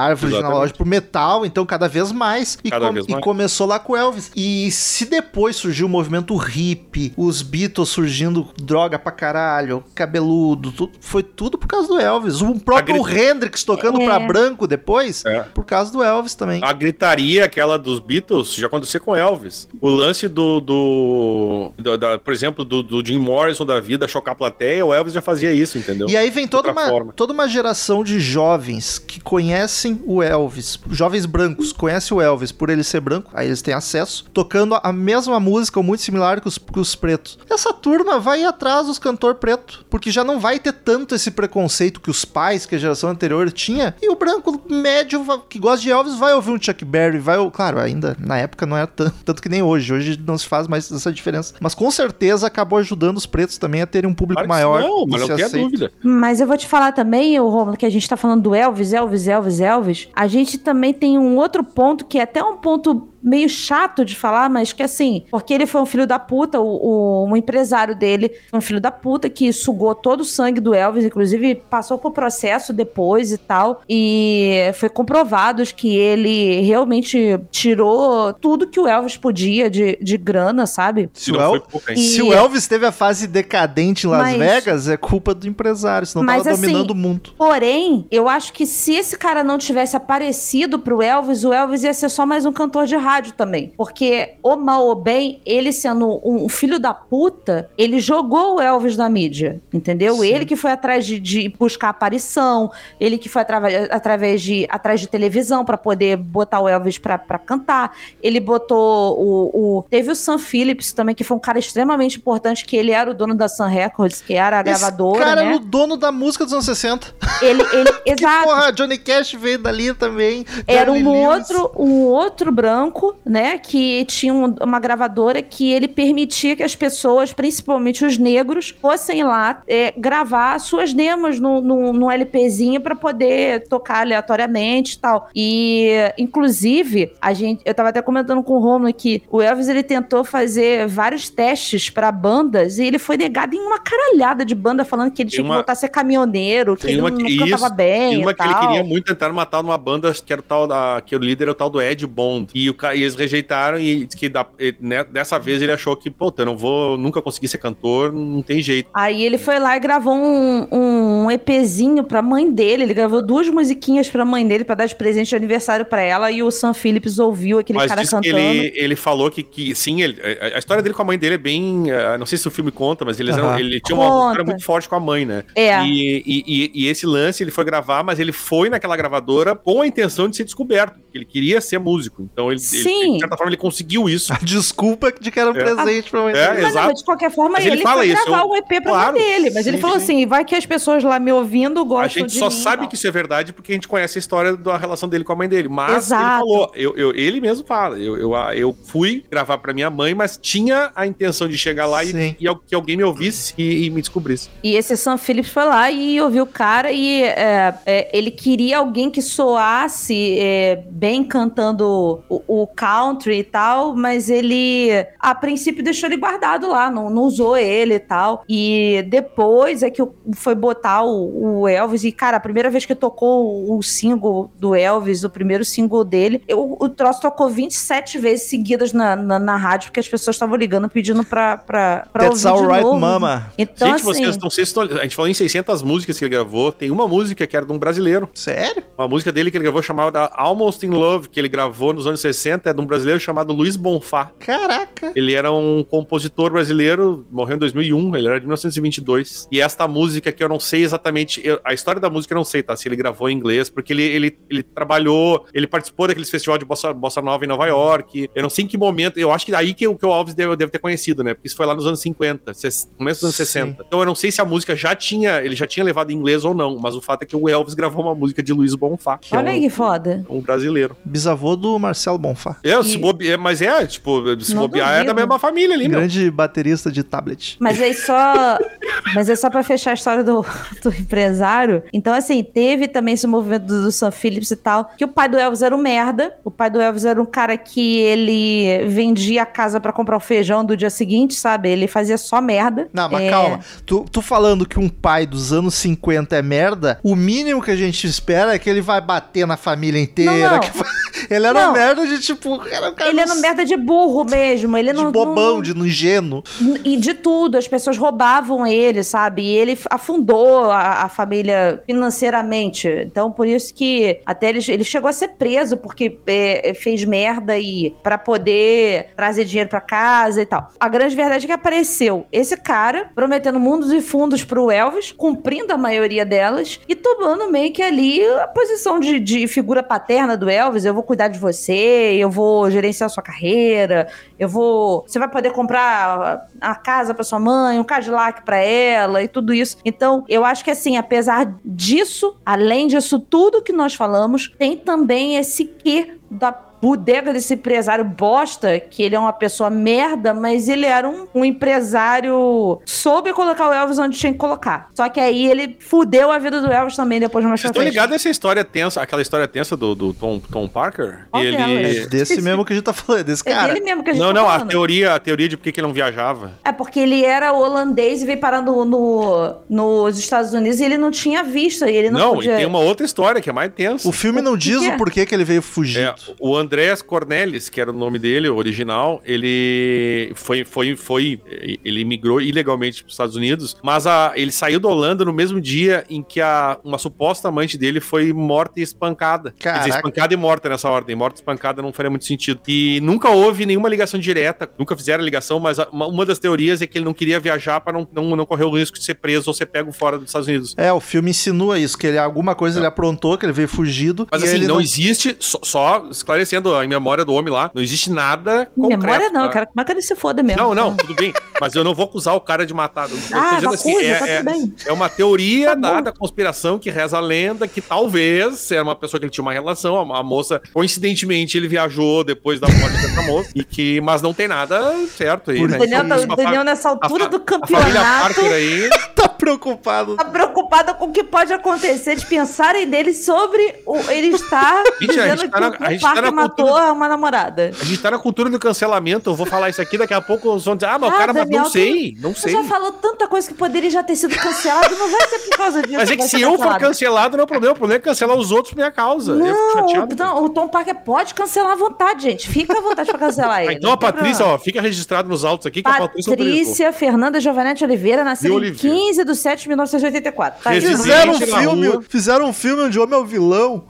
[SPEAKER 1] árvore
[SPEAKER 2] Exatamente.
[SPEAKER 1] genealógica pro metal, então cada vez mais. E,
[SPEAKER 2] Cada
[SPEAKER 1] com-
[SPEAKER 2] vez
[SPEAKER 1] e
[SPEAKER 2] mais.
[SPEAKER 1] começou lá com o Elvis. E se depois surgiu o movimento hippie, os Beatles surgindo droga pra caralho, cabeludo, tudo, foi tudo por causa do Elvis. O próprio
[SPEAKER 2] grita-
[SPEAKER 1] Hendrix tocando
[SPEAKER 3] É.
[SPEAKER 1] pra branco depois,
[SPEAKER 2] É.
[SPEAKER 1] por causa do Elvis também.
[SPEAKER 2] A gritaria, aquela dos Beatles, já aconteceu com Elvis. O lance do. do, do- da- por exemplo, do, do Jim Morrison da vida chocar a plateia, o Elvis já fazia isso, entendeu?
[SPEAKER 1] E aí vem toda uma,
[SPEAKER 2] forma.
[SPEAKER 1] toda uma geração de jovens que conhecem o Elvis, jovens brancos, conhecem o Elvis por ele ser branco, aí eles têm acesso, tocando a mesma música ou muito similar que os, que os pretos. Essa turma vai ir atrás dos cantor preto, porque já não vai ter tanto esse preconceito que os pais, que a geração anterior tinha, e o branco médio que gosta de Elvis vai ouvir um Chuck Berry, vai, claro, ainda na época não era tanto, tanto que nem hoje, hoje não se faz mais essa diferença, mas com certeza acabou ajudando os pretos também a terem um público
[SPEAKER 2] Claro
[SPEAKER 1] maior.
[SPEAKER 2] Não, mas não tem dúvida.
[SPEAKER 3] Mas eu vou te falar também, o Romulo, que a gente tá falando do Elvis, Elvis, Elvis, Elvis. A gente também tem um outro ponto que é até um ponto meio chato de falar, mas que assim, porque ele foi um filho da puta, o, o, um empresário dele foi um filho da puta que sugou todo o sangue do Elvis, inclusive passou por processo depois e tal, e foi comprovado que ele realmente tirou tudo que o Elvis podia de, de grana, sabe?
[SPEAKER 2] Se
[SPEAKER 1] o, El-?
[SPEAKER 3] E-
[SPEAKER 1] se o Elvis teve a fase decadente em Las
[SPEAKER 3] Mas-
[SPEAKER 1] Vegas, é culpa do empresário, senão
[SPEAKER 3] Mas,
[SPEAKER 1] tava
[SPEAKER 3] assim,
[SPEAKER 1] dominando o mundo.
[SPEAKER 3] Porém, eu acho que se esse cara não tivesse aparecido pro Elvis, o Elvis ia ser só mais um cantor de rádio também. Porque, ou mal ou bem, ele sendo um filho da puta, ele jogou o Elvis na mídia, entendeu?
[SPEAKER 1] Sim.
[SPEAKER 3] Ele que foi atrás de, de buscar aparição, ele que foi através de, atrás de televisão pra poder botar o Elvis pra, pra cantar. Ele botou o, o- Teve o Sam Phillips também, que foi um cara extremamente importante, que ele era o dono da Sun Records, que era a gravadora,
[SPEAKER 1] Esse cara
[SPEAKER 3] né?
[SPEAKER 1] era o dono da música dos anos 60.
[SPEAKER 3] Ele, ele,
[SPEAKER 1] Que
[SPEAKER 3] exato.
[SPEAKER 1] porra, Johnny Cash veio dali também.
[SPEAKER 3] Era um
[SPEAKER 1] Lewis.
[SPEAKER 3] outro, um outro branco, né, que tinha um- uma gravadora que ele permitia que as pessoas, principalmente os negros, fossem lá é, gravar suas demos no, no, no LPzinho pra poder tocar aleatoriamente e tal. E, inclusive, a gente, eu tava até comentando com o Romulo que o Elvis ele tentou fazer vários testes pra bandas e ele foi negado em uma caralhada de banda falando que ele
[SPEAKER 2] Tem
[SPEAKER 3] tinha
[SPEAKER 2] uma-
[SPEAKER 3] que voltar a ser caminhoneiro, que
[SPEAKER 2] Tem
[SPEAKER 3] ele
[SPEAKER 2] uma
[SPEAKER 3] não, não cantava
[SPEAKER 2] isso,
[SPEAKER 3] bem
[SPEAKER 2] Tem uma que ele queria muito tentar matar numa banda que era o tal da. que o líder era o tal do Ed Bond. E, o, e eles rejeitaram e disse que da- e, né, dessa vez ele achou que, pô, eu não vou nunca conseguir ser cantor, não tem jeito.
[SPEAKER 3] Aí ele foi lá e gravou um, um EPzinho pra mãe dele. Ele gravou duas musiquinhas pra mãe dele pra dar de presente de aniversário pra ela. E o Sam Phillips ouviu aquele
[SPEAKER 2] Mas
[SPEAKER 3] cara
[SPEAKER 2] disse que
[SPEAKER 3] cantando.
[SPEAKER 2] ele, ele falou que, que sim, ele- a, a história dele com a mãe dele é bem. eh, não sei se o filme conta, mas eles eram-
[SPEAKER 1] Aham.
[SPEAKER 2] ele tinha uma história muito forte com a mãe, né?
[SPEAKER 3] É.
[SPEAKER 2] E, e, e- e esse lance ele foi gravar, mas ele foi naquela gravadora com a intenção de ser descoberto. porque Ele queria ser músico. Então ele, ele-
[SPEAKER 3] Sim.
[SPEAKER 2] de certa forma, ele conseguiu isso.
[SPEAKER 1] A desculpa de que era um
[SPEAKER 2] É.
[SPEAKER 1] presente pra mãe
[SPEAKER 2] É,
[SPEAKER 1] dele.
[SPEAKER 3] Mas, não, de qualquer forma,
[SPEAKER 2] Mas
[SPEAKER 3] ele,
[SPEAKER 2] ele fala
[SPEAKER 3] foi
[SPEAKER 2] isso,
[SPEAKER 3] gravar
[SPEAKER 2] eu-
[SPEAKER 3] um EP pra
[SPEAKER 2] Claro.
[SPEAKER 3] mãe dele. Mas ele
[SPEAKER 2] Sim,
[SPEAKER 3] falou
[SPEAKER 2] sim.
[SPEAKER 3] assim: vai que as pessoas lá me ouvindo
[SPEAKER 2] A
[SPEAKER 3] gostam
[SPEAKER 2] gente
[SPEAKER 3] de
[SPEAKER 2] só
[SPEAKER 3] mim,
[SPEAKER 2] sabe
[SPEAKER 3] tal.
[SPEAKER 2] que isso é verdade porque a gente conhece a história da relação dele com a mãe dele. Mas
[SPEAKER 3] Exato.
[SPEAKER 2] ele falou, eu, eu- ele mesmo fala, eu, eu, eu fui gravar pra minha mãe, mas tinha a intenção de chegar lá e, e al- que alguém me ouvisse e, e me descobrisse.
[SPEAKER 3] E esse Sam Phillips foi lá e ouviu o cara e é, é, ele queria alguém que soasse é, bem cantando o, o country e tal, mas ele, a princípio, deixou ele guardado lá, não, não usou ele e tal. E depois é que foi botar o, o Elvis, e cara, a primeira vez que tocou o single do Elvis, o primeiro single dele, eu, o troço tocou 27 vezes seguidas na, na, na rádio, porque as pessoas estavam ligando pedindo pra, pra, pra
[SPEAKER 1] That's
[SPEAKER 3] ouvir
[SPEAKER 1] alright, mama.
[SPEAKER 3] Então,
[SPEAKER 2] gente,
[SPEAKER 3] assim,
[SPEAKER 2] vocês não sei se estão- A gente falou em 600 músicas que ele gravou. Tem uma música que era de um brasileiro.
[SPEAKER 1] Sério?
[SPEAKER 2] Uma música dele que ele gravou chamada Almost in Love, que ele gravou nos anos 60, é de um brasileiro chamado Luiz Bonfá.
[SPEAKER 1] Caraca.
[SPEAKER 2] Ele era um compositor brasileiro, morreu em 2001, ele era de 1922. E esta música que eu não sei exatamente, eu- a história da música eu não sei, tá? Se ele gravou em inglês, porque ele, ele, ele trabalhou, ele participou daqueles festivais de bossa, bossa nova em Nova York. Eu não sei em que momento, eu acho que daí que, o- que o Alves deve, deve ter conhecido, né? Porque isso foi lá nos anos 50, ses- começo dos anos
[SPEAKER 1] Sim.
[SPEAKER 2] 60. Então eu não sei se a música já tinha, ele já tinha levado em inglês ou não, mas o fato é que o Elvis gravou uma música de Luiz Bonfá, que
[SPEAKER 3] Olha
[SPEAKER 2] é
[SPEAKER 3] aí
[SPEAKER 2] um,
[SPEAKER 3] que foda.
[SPEAKER 2] um brasileiro.
[SPEAKER 1] Bisavô do Marcelo Bonfá.
[SPEAKER 2] É, se
[SPEAKER 3] E-
[SPEAKER 2] bobe- é, mas é, tipo, se
[SPEAKER 3] Não
[SPEAKER 2] bobear é da
[SPEAKER 3] duvido.
[SPEAKER 2] mesma família ali, meu.
[SPEAKER 1] Grande baterista de tablet.
[SPEAKER 3] Mas aí só. Mas é só pra fechar a história do, do empresário. Então, assim, teve também esse movimento do, do Sam Phillips e tal. Que o pai do Elvis era um merda. O pai do Elvis era um cara que ele vendia a casa pra comprar o feijão do dia seguinte, sabe? Ele fazia só merda.
[SPEAKER 1] Não, mas
[SPEAKER 3] É,
[SPEAKER 1] calma. Tu, tu falando que um pai dos anos 50 é merda, o mínimo que a gente espera é que ele vai bater na família inteira.
[SPEAKER 3] Não, não.
[SPEAKER 1] que vai- Ele era um
[SPEAKER 3] Não.
[SPEAKER 1] merda de tipo. Era um
[SPEAKER 3] Ele era um merda de burro mesmo. Ele
[SPEAKER 1] de
[SPEAKER 3] não.
[SPEAKER 1] bobão,
[SPEAKER 3] não-
[SPEAKER 1] de ingênuo.
[SPEAKER 3] E de tudo, as pessoas roubavam ele, sabe? E ele afundou a, a família financeiramente. Então, por isso que até ele, ele chegou a ser preso, porque é, fez merda e para poder trazer dinheiro pra casa e tal. A grande verdade é que apareceu esse cara prometendo mundos e fundos pro Elvis, cumprindo a maioria delas e tomando meio que ali a posição de, de figura paterna do Elvis. Eu vou cuidar de você, eu vou gerenciar sua carreira, eu vou. Você vai poder comprar a casa pra sua mãe, um Cadillac pra ela e tudo isso. Então, eu acho que assim, apesar disso, além disso tudo que nós falamos, tem também esse quê da bodega desse empresário bosta, que ele é uma pessoa merda, mas ele era um, um empresário. soube colocar o Elvis onde tinha que colocar. Só que aí ele fudeu a vida do Elvis também depois mais
[SPEAKER 2] Vocês
[SPEAKER 3] pra
[SPEAKER 2] estão ligados nessa história tensa, aquela história tensa do, do Tom, Tom Parker?
[SPEAKER 3] Qual
[SPEAKER 2] ele.
[SPEAKER 3] delas?
[SPEAKER 1] Desse mesmo que a gente tá falando, desse
[SPEAKER 3] É
[SPEAKER 1] cara.
[SPEAKER 3] dele mesmo que a gente
[SPEAKER 2] Não,
[SPEAKER 3] tá
[SPEAKER 2] não, a
[SPEAKER 3] falando.
[SPEAKER 2] teoria, a teoria de por que ele não viajava.
[SPEAKER 3] É porque ele era holandês e veio parar no, no- nos Estados Unidos e ele não tinha visto. E ele não,
[SPEAKER 2] Não,
[SPEAKER 3] podia...
[SPEAKER 2] e tem uma outra história que é mais tensa.
[SPEAKER 1] O filme não diz o
[SPEAKER 3] é?
[SPEAKER 1] porquê que ele veio fugido.
[SPEAKER 2] É, o Andreas Cornelis, que era o nome dele, o original, ele foi, foi, foi, ele migrou ilegalmente para os Estados Unidos, mas a- ele saiu da Holanda no mesmo dia em que a, uma suposta amante dele foi morta e espancada. Quer dizer, espancada e morta nessa ordem. Morta e espancada não faria muito sentido. E nunca houve nenhuma ligação direta, nunca fizeram ligação, mas a- uma, uma das teorias é que ele não queria viajar para não, não, não correr o risco de ser preso ou ser pego fora dos Estados Unidos.
[SPEAKER 1] É, o filme insinua isso, que ele alguma coisa ele aprontou, que ele veio fugido.
[SPEAKER 2] Mas assim,
[SPEAKER 1] ele
[SPEAKER 2] não, existe, só, só esclarecendo a memória do homem lá, não existe nada concreto.
[SPEAKER 3] Memória não,
[SPEAKER 2] tá?
[SPEAKER 3] é que ele se foda mesmo.
[SPEAKER 2] Não, não, tudo bem. Mas eu não vou acusar o cara de matar. Eu
[SPEAKER 3] Ah,
[SPEAKER 2] dizendo
[SPEAKER 3] acusa,
[SPEAKER 2] é,
[SPEAKER 3] tá
[SPEAKER 2] é, é uma teoria
[SPEAKER 3] Tá
[SPEAKER 2] da, conspiração que reza a lenda que talvez era uma pessoa que ele tinha uma relação, a, a moça, coincidentemente, ele viajou depois da morte dessa moça, e que, mas não tem nada certo aí,
[SPEAKER 1] Por
[SPEAKER 2] né?
[SPEAKER 3] O Daniel, tá-
[SPEAKER 2] Isso,
[SPEAKER 3] o Daniel nessa
[SPEAKER 2] a
[SPEAKER 3] altura do
[SPEAKER 2] a família
[SPEAKER 3] campeonato
[SPEAKER 2] Parker aí.
[SPEAKER 1] tá preocupado.
[SPEAKER 3] tá preocupada com o que pode acontecer de pensarem dele sobre o, ele estar
[SPEAKER 2] Gente, a
[SPEAKER 3] dizendo
[SPEAKER 2] gente tá
[SPEAKER 3] que
[SPEAKER 2] na-
[SPEAKER 3] o
[SPEAKER 2] a gente tá
[SPEAKER 3] Parker
[SPEAKER 2] na
[SPEAKER 3] matou
[SPEAKER 2] cultura-
[SPEAKER 3] uma namorada.
[SPEAKER 2] A gente tá na cultura do cancelamento. Eu vou falar isso aqui, daqui a pouco os vão dizer, ah, mas o
[SPEAKER 3] Ah,
[SPEAKER 2] cara, mas
[SPEAKER 3] Daniel,
[SPEAKER 2] não sei, não
[SPEAKER 3] Você
[SPEAKER 2] sei.
[SPEAKER 3] já falou tanta coisa que poderia já ter sido cancelado, não vai ser por causa disso.
[SPEAKER 2] Mas é que se eu for
[SPEAKER 3] cancelado.
[SPEAKER 2] cancelado, não é problema. O problema é cancelar os outros por minha causa.
[SPEAKER 3] Não,
[SPEAKER 2] chateado.
[SPEAKER 3] não, o Tom Parker pode cancelar à vontade, gente. Fica à vontade pra cancelar
[SPEAKER 2] Ah,
[SPEAKER 3] ele.
[SPEAKER 2] então a Patrícia,
[SPEAKER 3] problema.
[SPEAKER 2] ó, fica registrado nos autos aqui que a Patrícia.
[SPEAKER 3] Patrícia Fernanda Giovanetti Oliveira, nascida
[SPEAKER 2] De
[SPEAKER 3] em
[SPEAKER 2] Oliveira.
[SPEAKER 3] 15 de 7 de 1984. Tá
[SPEAKER 1] Fizeram um filme, fizeram um filme onde o homem é o vilão.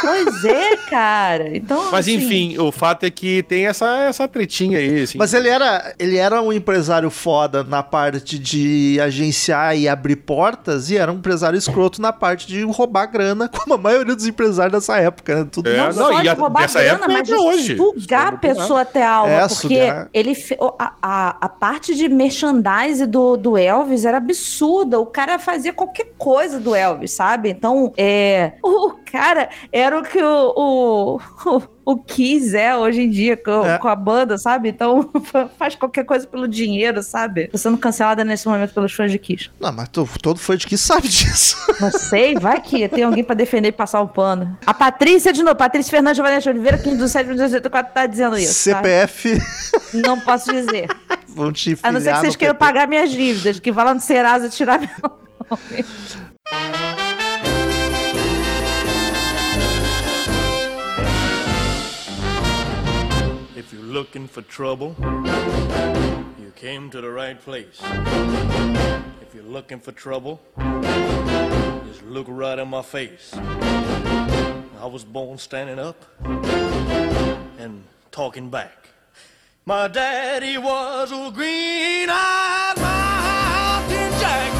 [SPEAKER 3] Pois é, cara. Então,
[SPEAKER 2] Mas
[SPEAKER 3] assim,
[SPEAKER 2] enfim, o fato é que tem essa, essa tretinha aí, assim.
[SPEAKER 1] Mas ele era, ele era um empresário foda na parte de agenciar e abrir portas e era um empresário escroto na parte de roubar grana, como a maioria dos empresários dessa época, né? Tudo
[SPEAKER 2] É,
[SPEAKER 3] não,
[SPEAKER 2] não,
[SPEAKER 3] só
[SPEAKER 2] e
[SPEAKER 3] de
[SPEAKER 2] a-
[SPEAKER 3] roubar
[SPEAKER 2] dessa
[SPEAKER 3] grana,
[SPEAKER 2] época
[SPEAKER 3] mas
[SPEAKER 2] até
[SPEAKER 3] de
[SPEAKER 2] hoje.
[SPEAKER 3] sugar a
[SPEAKER 2] é
[SPEAKER 3] pessoa até a alma.
[SPEAKER 1] É,
[SPEAKER 3] porque
[SPEAKER 1] sugar.
[SPEAKER 3] ele a, a, a parte de merchandise do, do Elvis era absurda. O cara fazia qualquer coisa do Elvis, sabe? Então, é, o cara era o que o, o, o Kiss é hoje em dia com,
[SPEAKER 1] É.
[SPEAKER 3] com a banda, sabe? Então faz qualquer coisa pelo dinheiro, sabe? Tô sendo cancelada nesse momento pelos fãs de Kiss.
[SPEAKER 1] Não, mas tu- todo fã de que sabe disso.
[SPEAKER 3] Não sei, vai que tem alguém pra defender e passar o pano. A Patrícia de novo, Patrícia Fernandes Vanessa Oliveira, 15 do 7 de 1984, tá dizendo isso. tá?
[SPEAKER 1] CPF
[SPEAKER 3] Não posso dizer.
[SPEAKER 1] vão te
[SPEAKER 3] A não ser que vocês queiram pagar minhas dívidas, que vá lá no Serasa tirar meu nome.
[SPEAKER 4] Looking for trouble, you came to the right place. If you're looking for trouble, just look right in my face. I was born standing up and talking back. My daddy was a green-eyed mountain jack.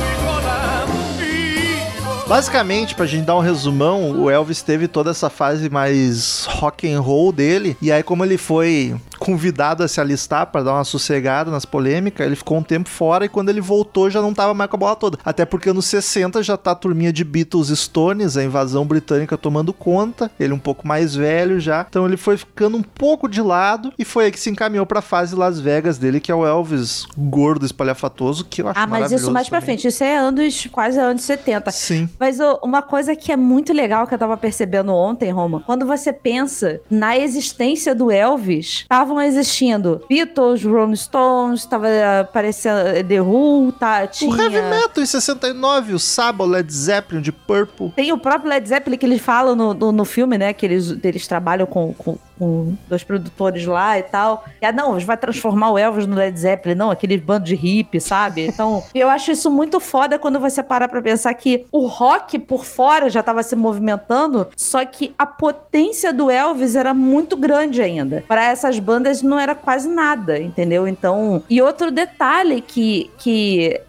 [SPEAKER 1] Basicamente, pra gente dar um resumão, o Elvis teve toda essa fase mais rock and roll dele, e aí como ele foi convidado a se alistar pra dar uma sossegada nas polêmicas, ele ficou um tempo fora e quando ele voltou já não tava mais com a bola toda. Até porque nos 60 já tá a turminha de Beatles Stones, a invasão britânica tomando conta, ele um pouco mais velho já, então ele foi ficando um pouco de lado e foi aí que se encaminhou pra fase Las Vegas dele, que é o Elvis gordo espalhafatoso, que eu acho
[SPEAKER 3] Ah, mas isso mais pra
[SPEAKER 1] também.
[SPEAKER 3] frente. Isso é anos, quase anos 70.
[SPEAKER 1] Sim.
[SPEAKER 3] Mas ô, uma coisa que é muito legal que eu tava percebendo ontem, Roma, quando você pensa na existência do Elvis, estavam existindo Beatles, Rolling Stones, tava aparecendo The Who, tá,
[SPEAKER 1] O
[SPEAKER 3] tinha...
[SPEAKER 1] Heavy Metal em 69, o Saba, o Led Zeppelin de Purple.
[SPEAKER 3] Tem o próprio Led Zeppelin que eles falam no, no, no filme, né? Que eles, eles trabalham com, com, com dois produtores lá e tal. E, ah, não, vai transformar o Elvis no Led Zeppelin, não, aquele bando de hippie, sabe? Então, eu acho isso muito foda quando você para pra pensar que o rock por fora já tava se movimentando, só que a potência do Elvis era muito grande ainda. Para essas bandas não era quase nada, entendeu? Então, e outro detalhe que, que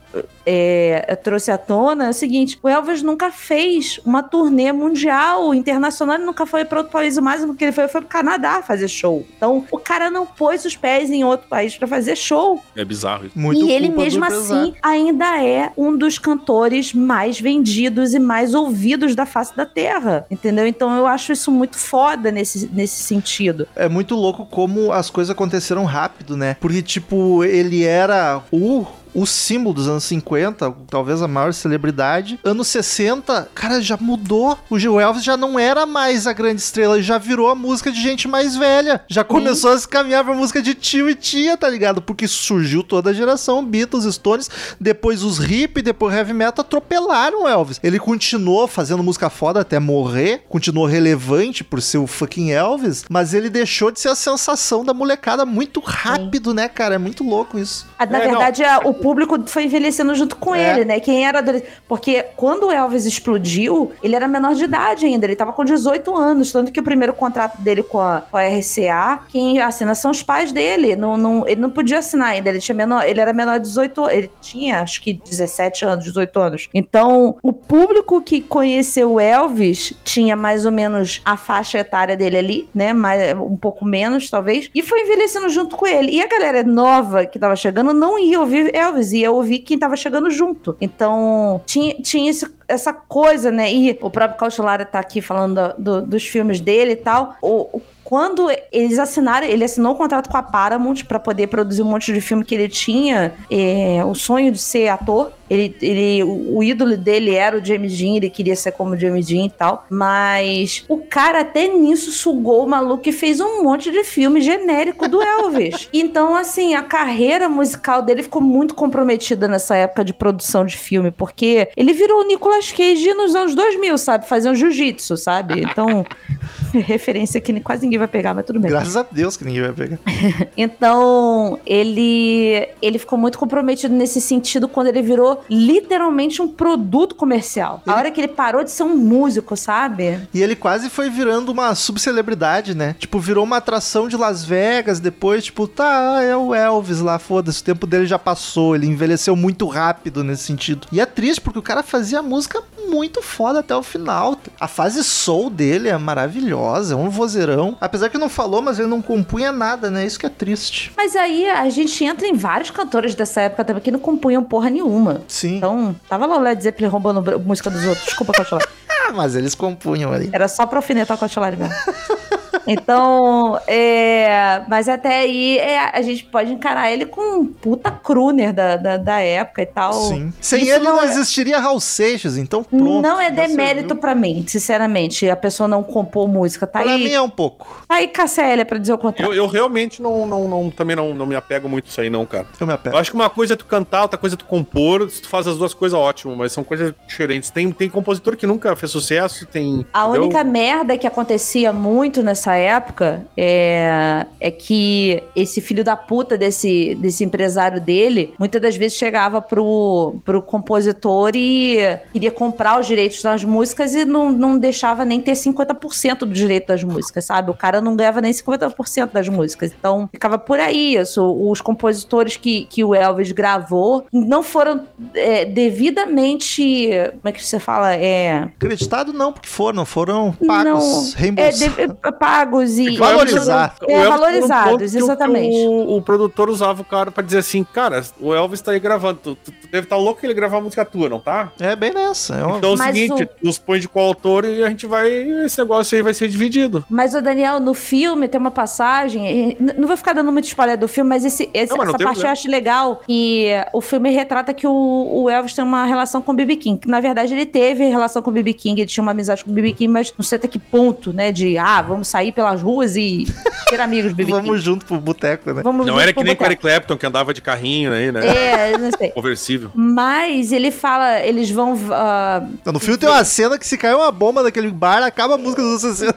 [SPEAKER 3] é, trouxe à tona é o seguinte: o Elvis nunca fez uma turnê mundial, internacional, ele nunca foi para outro país. O máximo que ele foi foi pro Canadá fazer show. Então, o cara não pôs os pés em outro país para fazer show.
[SPEAKER 2] É bizarro isso.
[SPEAKER 1] Muito
[SPEAKER 3] e ele mesmo assim ainda é um dos cantores mais vendidos e mais ouvidos da face da Terra. Entendeu? Então eu acho isso muito foda nesse, nesse sentido.
[SPEAKER 1] É muito louco como as coisas aconteceram rápido, né? Porque, tipo, ele era o. O símbolo dos anos 50, talvez a maior celebridade. Anos 60, cara, já mudou. O Gil Elvis já não era mais a grande estrela, ele já virou a música de gente mais velha. Já começou a se caminhar pra música de tio e tia, tá ligado? Porque surgiu toda a geração, Beatles, Stones, depois os hip, depois heavy metal, atropelaram o Elvis. Ele continuou fazendo música foda até morrer, continuou relevante por ser o fucking Elvis, mas ele deixou de ser a sensação da molecada muito rápido, né, cara? É muito louco isso.
[SPEAKER 3] Ah, Na
[SPEAKER 2] É, não.
[SPEAKER 3] verdade, a- o público foi envelhecendo junto com
[SPEAKER 1] É.
[SPEAKER 3] ele, né? Quem era adolescente. Porque quando o Elvis explodiu, ele era menor de idade ainda. Ele tava com 18 anos. Tanto que o primeiro contrato dele com a, com a RCA, quem assina são os pais dele. Não, não- ele não podia assinar ainda. Ele, tinha menor, ele era menor de 18 Ele tinha, acho que, 17 anos, 18 anos. Então, o público que conheceu o Elvis tinha mais ou menos a faixa etária dele ali, né? Mais, um pouco menos, talvez. E foi envelhecendo junto com ele. E a galera nova que tava chegando não ia ouvir Elvis, ia ouvir quem tava chegando junto. Então, tinha, tinha esse- essa coisa, né? E o próprio Cautelara tá aqui falando do- do- dos filmes dele e tal. O, o- quando eles assinaram, ele assinou um contrato com a Paramount para poder produzir um monte de filme que ele tinha, é, o sonho de ser ator. Ele, ele, o, o ídolo dele era o James Dean, ele queria ser como o James Dean e tal. Mas o cara até nisso sugou o maluco e fez um monte de filme genérico do Elvis. então, assim, a carreira musical dele ficou muito comprometida nessa época de produção de filme, porque ele virou o Nicolas Cage nos anos 2000, sabe? Fazendo jiu-jitsu, sabe? Então, referência que quase ninguém vai pegar, mas tudo bem.
[SPEAKER 1] Graças a Deus que ninguém vai pegar.
[SPEAKER 3] Então, ele ele ficou muito comprometido nesse sentido quando ele virou literalmente um produto comercial. A hora que ele parou de ser um músico, sabe?
[SPEAKER 1] E ele quase foi virando uma subcelebridade, né? Tipo, virou uma atração de Las Vegas, depois, tipo, tá, é o Elvis lá, foda-se, o tempo dele já passou, ele envelheceu muito rápido nesse sentido. E é triste, porque o cara fazia música muito foda até o final. A fase soul dele é maravilhosa, é um vozeirão. Apesar que não falou, mas ele não compunha nada, né? Isso que é triste.
[SPEAKER 3] Mas aí a gente entra em vários cantores dessa época também que não compunham porra nenhuma.
[SPEAKER 1] Sim.
[SPEAKER 3] Então, tava lá o Led Zeppelin roubando música dos outros. Desculpa, Cautelar.
[SPEAKER 1] Ah, mas eles compunham ali.
[SPEAKER 3] Era só pra alfinetar o Cautelar mesmo. Então, é, mas até aí é, a gente pode encarar ele com um puta crooner da, da, da época e tal.
[SPEAKER 1] Sim. Sem
[SPEAKER 3] Isso
[SPEAKER 1] ele não,
[SPEAKER 3] não é-
[SPEAKER 1] existiria Raul Seixas, então pronto.
[SPEAKER 3] não é demérito pra mim, sinceramente. A pessoa não compor música. Tá
[SPEAKER 1] Pra
[SPEAKER 3] aí,
[SPEAKER 1] mim é um pouco.
[SPEAKER 3] tá aí Cassélia pra dizer o contrário.
[SPEAKER 2] Eu, eu realmente não, não, não- também não, não me apego muito isso aí, não, cara.
[SPEAKER 1] Eu me
[SPEAKER 2] Eu
[SPEAKER 1] apego.
[SPEAKER 2] acho que uma coisa é tu cantar, outra coisa é tu compor. Se tu faz as duas coisas, ótimo, mas são coisas diferentes. Tem, tem compositor que nunca fez sucesso, tem.
[SPEAKER 3] A
[SPEAKER 2] entendeu?
[SPEAKER 3] única merda que acontecia muito nessa época é, é que esse filho da puta desse, desse empresário dele, muitas das vezes chegava pro, pro compositor e queria comprar os direitos das músicas e não, não deixava nem ter 50% do direito das músicas, sabe? O cara não ganhava nem 50% das músicas. Então ficava por aí isso. Os compositores que, que o Elvis gravou não foram é, devidamente. Como é que você fala? É.
[SPEAKER 1] Acreditado não, porque foram, foram pagos,
[SPEAKER 3] Não, é, de- é, pagos e.
[SPEAKER 1] Valorizar.
[SPEAKER 2] O
[SPEAKER 3] É, valorizados,
[SPEAKER 2] o-
[SPEAKER 3] exatamente.
[SPEAKER 2] O, o produtor usava o cara pra dizer assim, cara, o Elvis tá aí gravando. Tu, tu- tu deve estar louco que ele gravar música tua, não tá?
[SPEAKER 1] É bem nessa. É uma...
[SPEAKER 2] Então é o
[SPEAKER 3] Mas
[SPEAKER 2] seguinte, nos põe de coautor e a gente vai. Esse negócio aí vai ser dividido.
[SPEAKER 3] Mas o Daniel, no filme tem uma passagem. Não vou ficar dando muito spoiler do filme, mas esse, esse-
[SPEAKER 2] Não, mas
[SPEAKER 3] essa parte eu
[SPEAKER 2] problema.
[SPEAKER 3] acho legal. E o filme retrata que o, o Elvis tem uma relação com o B.B. King. Que, na verdade, ele teve relação com o B.B. King, ele tinha uma amizade com o B.B. King, mas não sei até que ponto, né? De ah, vamos sair pelas ruas e ser amigos B.B.
[SPEAKER 1] Vamos junto pro boteco, né?
[SPEAKER 3] Vamos
[SPEAKER 2] Não era que nem. Eric Clapton que andava de carrinho aí, né?
[SPEAKER 3] É, não sei.
[SPEAKER 2] Conversível.
[SPEAKER 3] Mas ele fala, eles vão. ah,
[SPEAKER 1] No filme tem uma cena que se caiu uma bomba daquele bar, acaba a música dos anos 60.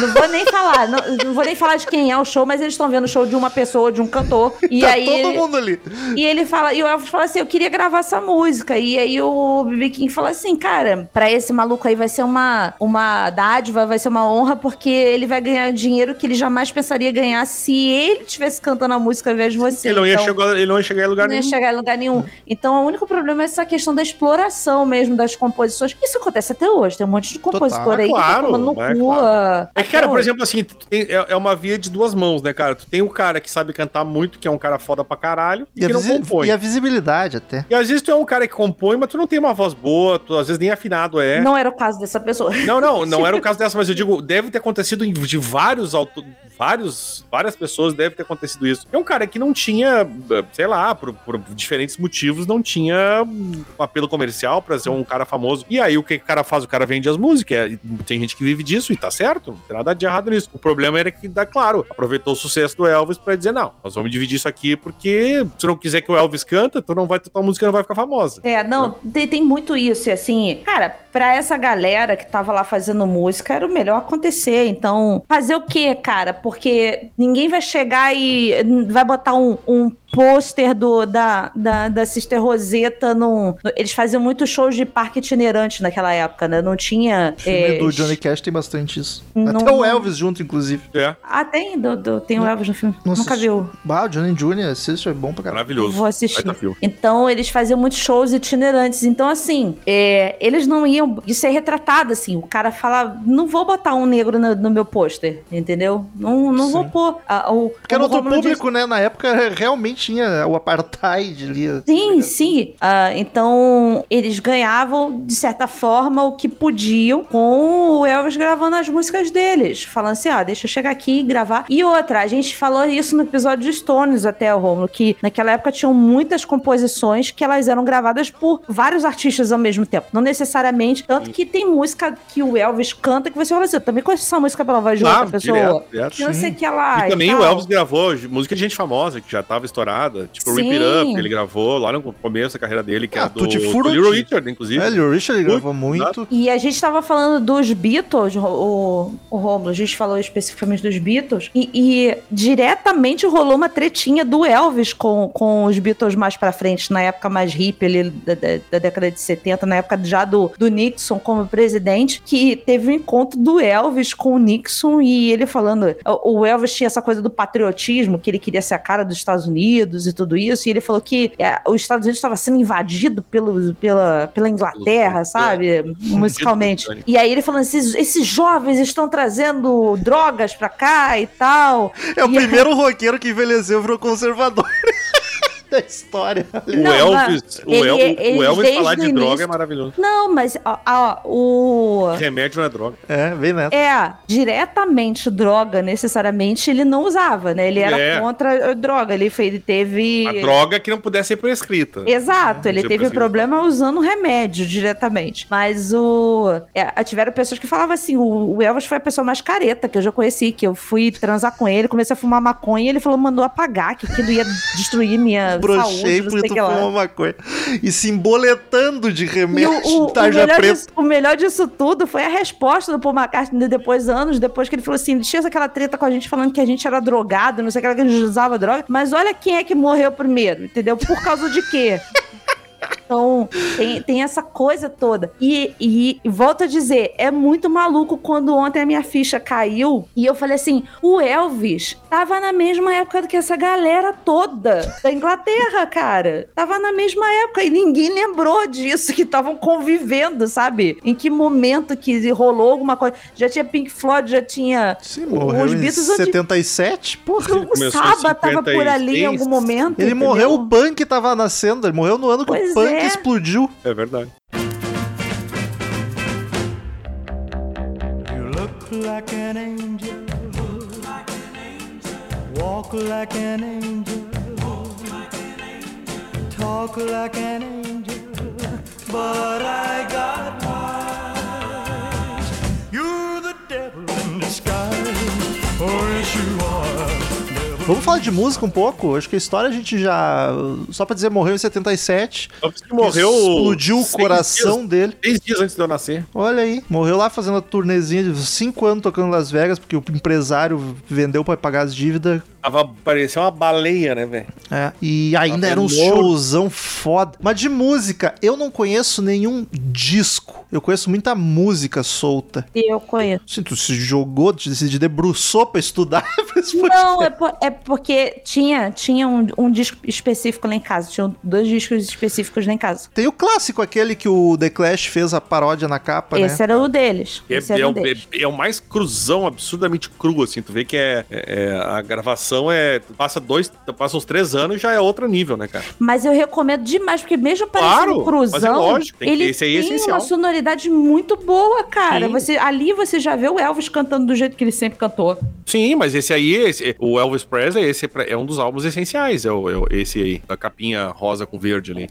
[SPEAKER 3] Não vou nem falar, não, não vou nem falar de quem é o show, mas eles estão vendo o show de uma pessoa, de um cantor. E
[SPEAKER 1] tá
[SPEAKER 3] aí.
[SPEAKER 1] todo
[SPEAKER 3] ele-
[SPEAKER 1] mundo ali.
[SPEAKER 3] E ele fala, e o Elvis fala assim: eu queria gravar essa música. E aí o BB King fala assim: cara, pra esse maluco aí vai ser uma, uma dádiva, vai ser uma honra, porque ele vai ganhar dinheiro que ele jamais pensaria ganhar se ele estivesse cantando a música ao invés de você.
[SPEAKER 2] Ele não, ia
[SPEAKER 3] Então,
[SPEAKER 2] chegar, ele não ia chegar em lugar
[SPEAKER 3] não ia
[SPEAKER 2] nenhum.
[SPEAKER 3] chegar em lugar nenhum. Então, o único problema é essa questão da exploração mesmo das composições. Isso acontece até hoje. Tem um monte de compositor
[SPEAKER 1] Total.
[SPEAKER 3] aí que tá
[SPEAKER 2] Claro,
[SPEAKER 3] tomando no
[SPEAKER 2] é
[SPEAKER 3] cu.
[SPEAKER 2] claro.
[SPEAKER 3] ah,
[SPEAKER 2] É que, cara, por exemplo, assim, tem- é, é uma via de duas mãos, né, cara? Tu tem o cara que sabe cantar muito, que é um cara foda pra caralho, e,
[SPEAKER 1] E
[SPEAKER 2] que não compõe.
[SPEAKER 1] e a visibilidade até.
[SPEAKER 2] E às vezes tu é um cara que compõe, mas tu não tem uma voz boa, tu às vezes nem afinado é.
[SPEAKER 3] Não era o caso dessa pessoa.
[SPEAKER 2] Não, não, não era o caso dessa, mas eu digo, deve ter acontecido em- de vários auto, vários, várias pessoas deve ter acontecido isso. É um cara que não tinha, sei lá, por, por diferentes motivos, não tinha um apelo comercial pra ser um cara famoso. E aí o que o cara faz? O cara vende as músicas. Tem gente que vive disso e tá certo, não tem nada de errado nisso. O problema era que, dá claro, aproveitou o sucesso do Elvis pra dizer, não, nós vamos dividir isso aqui porque se não quiser que o Elvis canta, tu não vai, tua música não vai ficar famosa.
[SPEAKER 3] É, não, tem, tem muito isso, assim, cara, pra essa galera que tava lá fazendo música, era o melhor acontecer. Então, fazer o quê, cara? Porque ninguém vai chegar e vai botar um, um pôster do, da, da, da Sister Rosetta num. no- Eles faziam muitos shows de parque itinerante naquela época, né? Não tinha.
[SPEAKER 1] O filme
[SPEAKER 3] é,
[SPEAKER 1] do Johnny Cash tem bastante isso.
[SPEAKER 3] Não-
[SPEAKER 1] Até o Elvis junto, inclusive.
[SPEAKER 2] É,
[SPEAKER 3] Ah, tem, do, do- tem o Elvis no filme.
[SPEAKER 1] Não
[SPEAKER 3] Nunca
[SPEAKER 1] assisti.
[SPEAKER 3] viu.
[SPEAKER 1] Ah, o Johnny Jr., assiste, é bom pra caralho.
[SPEAKER 2] maravilhoso.
[SPEAKER 3] Vou assistir. Então, eles faziam muitos shows itinerantes. Então, assim, é, eles não iam. Isso é retratado, assim. O cara fala: não vou botar um negro no, no meu pôster, entendeu? Não, não vou pôr. Ah, o,
[SPEAKER 1] Porque era outro público, né? Na época realmente tinha o apartheid ali.
[SPEAKER 3] Sim, sim. Ah, então, eles ganhavam, de certa forma, o que podiam com o Elvis gravando as músicas deles. Falando assim, ó, deixa eu chegar aqui e gravar. E outra, a gente falou isso no episódio de Stones até, Romulo, que naquela época tinham muitas composições que elas eram gravadas por vários artistas ao mesmo tempo. Não necessariamente. Tanto que tem música que o Elvis canta que você fala assim, eu também conheço essa música pela voz de outra pessoa.
[SPEAKER 2] direto, direto.
[SPEAKER 3] Eu sei que ela.
[SPEAKER 2] E também
[SPEAKER 3] tal.
[SPEAKER 2] o Elvis gravou música de gente famosa, que já tava estourada. Tipo,
[SPEAKER 3] Sim.
[SPEAKER 2] Rip It Up, que ele gravou lá no começo da carreira dele, que
[SPEAKER 1] Ah,
[SPEAKER 2] é do, do. Little Richard, inclusive.
[SPEAKER 1] É, o Richard gravou muito.
[SPEAKER 3] E a gente tava falando dos Beatles, o, o, o Romulo, a gente falou especificamente dos Beatles, e, e diretamente rolou uma tretinha do Elvis com, com os Beatles mais pra frente, na época mais hippie ali da, da- da década de 70, na época já do, do Nixon como presidente, que teve um encontro do Elvis com o Nixon e ele falando, o, Elvis tinha essa coisa do patriotismo, que ele queria ser a cara dos Estados Unidos e tudo isso, e ele falou que é, os Estados Unidos estava sendo invadido pelo, pela, pela Inglaterra, sabe? Musicalmente. E aí ele falando, esses, esses jovens estão trazendo drogas pra cá e tal.
[SPEAKER 1] É o
[SPEAKER 3] E-
[SPEAKER 1] primeiro roqueiro que envelheceu virou conservador. da história.
[SPEAKER 2] O
[SPEAKER 3] Não,
[SPEAKER 2] Elvis, o,
[SPEAKER 3] ele-
[SPEAKER 2] El-
[SPEAKER 3] ele
[SPEAKER 2] o Elvis falar
[SPEAKER 3] o
[SPEAKER 2] de
[SPEAKER 3] início-
[SPEAKER 2] droga é maravilhoso.
[SPEAKER 3] Não, mas ó, ó, o.
[SPEAKER 2] Remédio não é droga.
[SPEAKER 1] É, vem nessa.
[SPEAKER 3] É, diretamente droga, necessariamente, ele não usava, né? Ele era
[SPEAKER 2] É.
[SPEAKER 3] contra a droga. Ele, fe- ele teve.
[SPEAKER 2] A droga que não pudesse ser prescrita.
[SPEAKER 3] Exato, ele
[SPEAKER 2] Você
[SPEAKER 3] teve
[SPEAKER 2] precisa-
[SPEAKER 3] problema usando remédio diretamente. Mas o. É, tiveram pessoas que falavam assim: o, o Elvis foi a pessoa mais careta que eu já conheci, que eu fui transar com ele, comecei a fumar maconha e ele falou, mandou apagar, que aquilo ia destruir minha
[SPEAKER 1] Brochei
[SPEAKER 3] saúde, não sei
[SPEAKER 1] porque tu fumou maconha. E se emboletando de
[SPEAKER 3] E
[SPEAKER 1] remédio
[SPEAKER 3] o, o-
[SPEAKER 1] de
[SPEAKER 3] o
[SPEAKER 1] tarja
[SPEAKER 3] melhor
[SPEAKER 1] preta.
[SPEAKER 3] disso, o melhor disso tudo foi a resposta do Paul McCartney depois, anos depois, que ele falou assim: tinha aquela treta com a gente falando que a gente era drogado, não sei o que, que a gente usava droga, mas olha quem é que morreu primeiro, entendeu? Por causa de quê? Então, tem, tem essa coisa toda. E, e, e volto a dizer, é muito maluco quando ontem a minha ficha caiu e eu falei assim: o Elvis tava na mesma época do que essa galera toda da Inglaterra, cara. Tava na mesma época e ninguém lembrou disso, que estavam convivendo, sabe? Em que momento que rolou alguma coisa. Já tinha Pink Floyd, já tinha.
[SPEAKER 1] Sim, morreu
[SPEAKER 3] os
[SPEAKER 1] em
[SPEAKER 3] Beatles onde-
[SPEAKER 1] 77, porra.
[SPEAKER 3] O
[SPEAKER 2] em
[SPEAKER 3] Saba tava por ali em
[SPEAKER 2] 56.
[SPEAKER 3] algum momento.
[SPEAKER 1] Ele
[SPEAKER 3] entendeu?
[SPEAKER 1] morreu, o punk tava nascendo. Ele morreu no ano que
[SPEAKER 3] Pois
[SPEAKER 1] punk
[SPEAKER 3] é.
[SPEAKER 1] explodiu.
[SPEAKER 2] É verdade.
[SPEAKER 4] You look like an angel. Walk like an angel. Talk like an angel. But I got
[SPEAKER 1] Vamos falar de música um pouco? Acho que a história a gente já. Só pra dizer, morreu em 77.
[SPEAKER 2] Elvis que morreu.
[SPEAKER 1] Explodiu o coração
[SPEAKER 2] dias-
[SPEAKER 1] dele.
[SPEAKER 2] Seis dias antes de eu nascer.
[SPEAKER 1] Olha aí, morreu lá fazendo a turnezinha de 5 anos tocando em Las Vegas, porque o empresário vendeu pra pagar as dívidas.
[SPEAKER 2] Tava, parecia uma baleia, né, velho?
[SPEAKER 1] É, e ainda
[SPEAKER 2] Tá
[SPEAKER 1] era um
[SPEAKER 2] morto.
[SPEAKER 1] showzão foda. Mas de música, eu não conheço nenhum disco. Eu conheço muita música solta.
[SPEAKER 3] E eu conheço.
[SPEAKER 1] Se tu se jogou, te se debruçou pra estudar.
[SPEAKER 3] Não, é, por- é porque tinha, tinha um, um disco específico lá em casa. Tinha dois discos específicos lá em casa.
[SPEAKER 1] Tem o clássico, aquele que o The Clash fez a paródia na capa,
[SPEAKER 3] Esse
[SPEAKER 1] né?
[SPEAKER 3] era o deles.
[SPEAKER 2] É,
[SPEAKER 3] Esse era
[SPEAKER 2] é
[SPEAKER 3] o
[SPEAKER 2] o,
[SPEAKER 3] deles.
[SPEAKER 2] é- é o mais cruzão, absurdamente cru, assim. Tu vê que é, é- é- a gravação é. Passa dois, passa uns três anos e já é outro nível, né, cara?
[SPEAKER 3] Mas eu recomendo demais, porque mesmo parecendo
[SPEAKER 2] Claro,
[SPEAKER 3] um cruzão,
[SPEAKER 2] é lógico, tem
[SPEAKER 3] ele
[SPEAKER 2] é
[SPEAKER 3] tem
[SPEAKER 2] essencial.
[SPEAKER 3] uma sonoridade muito boa, cara.
[SPEAKER 2] Sim.
[SPEAKER 3] Você, ali você já vê o Elvis cantando do jeito que ele sempre cantou.
[SPEAKER 2] Sim, mas esse aí, esse- o Elvis Presley, esse é é um dos álbuns essenciais. É, o, é esse aí, a capinha rosa com verde ali.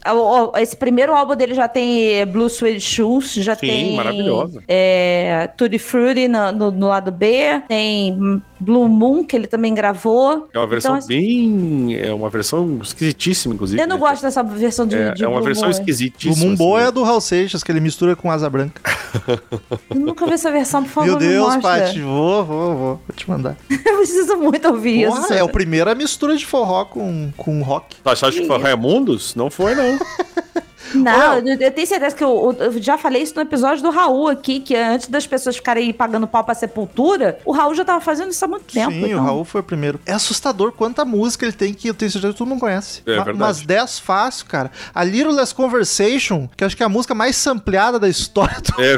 [SPEAKER 3] Esse primeiro álbum dele já tem Blue Suede Shoes, já
[SPEAKER 2] Sim,
[SPEAKER 3] tem
[SPEAKER 2] maravilhosa.
[SPEAKER 3] é, Tutti Frutti no, no- no lado B, tem Blue Moon, que ele também gravou.
[SPEAKER 2] É uma versão
[SPEAKER 3] Então,
[SPEAKER 2] bem. É uma versão esquisitíssima, inclusive.
[SPEAKER 3] Eu não
[SPEAKER 2] né?
[SPEAKER 3] gosto dessa versão de,
[SPEAKER 2] É,
[SPEAKER 3] de
[SPEAKER 2] é uma
[SPEAKER 3] Blue
[SPEAKER 2] versão
[SPEAKER 3] Moon.
[SPEAKER 1] O
[SPEAKER 2] esquisitíssima.
[SPEAKER 1] Mumbo
[SPEAKER 2] assim.
[SPEAKER 1] é do Hal Seixas, que ele mistura com asa branca.
[SPEAKER 3] Eu nunca vi essa versão, por favor,
[SPEAKER 1] Meu
[SPEAKER 3] me
[SPEAKER 1] Deus,
[SPEAKER 3] mostra.
[SPEAKER 1] Paty, vou, vou, vou. Vou te mandar.
[SPEAKER 3] Eu preciso muito ouvir
[SPEAKER 1] Porra,
[SPEAKER 3] isso.
[SPEAKER 1] é a primeira mistura de forró com, com rock.
[SPEAKER 2] Tu achaste que foi Raimundos? Não foi, não.
[SPEAKER 3] Não, eu, eu tenho certeza que eu, eu já falei isso no episódio do Raul aqui, que antes das pessoas ficarem pagando pau pra sepultura, o Raul já tava fazendo isso há muito tempo.
[SPEAKER 1] Sim,
[SPEAKER 3] então.
[SPEAKER 1] o Raul foi o primeiro. É assustador quanta música ele tem que eu tenho certeza que todo mundo conhece.
[SPEAKER 2] É verdade.
[SPEAKER 1] Umas 10 fácil, cara. A Little Less Conversation, que eu acho que é a música mais sampleada da história do...
[SPEAKER 2] É,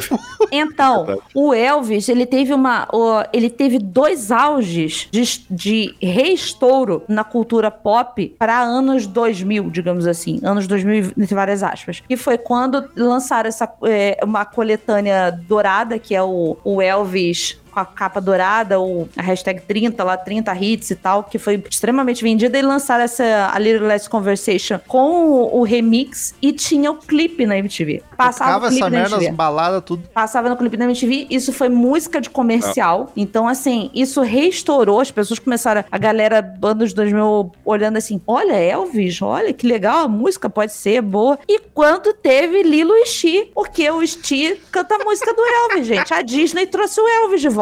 [SPEAKER 3] Então,
[SPEAKER 2] Verdade.
[SPEAKER 3] o Elvis, ele teve uma. o- ele teve dois auges de, de reestouro na cultura pop para anos 2000, digamos assim. Anos 2000, entre várias aspas. E foi quando lançaram essa, é, uma coletânea dourada, que é o, o Elvis com a capa dourada, o, a hashtag 30, lá 30 hits e tal, que foi extremamente vendida, e lançaram essa a Little Less Conversation com o, o remix e tinha o clipe na MTV. Passava
[SPEAKER 1] Tocava
[SPEAKER 3] o clipe
[SPEAKER 1] essa
[SPEAKER 3] na
[SPEAKER 1] merda,
[SPEAKER 3] MTV
[SPEAKER 1] as baladas, tudo.
[SPEAKER 3] passava no clipe da MTV, isso foi música de comercial. Então, assim, isso reestourou, as pessoas começaram, a galera, anos 2000, olhando assim, olha, Elvis, olha que legal, a música pode ser boa. E quando teve Lilo e Stee, porque o Stee canta a música do Elvis, gente. A Disney trouxe o Elvis de volta.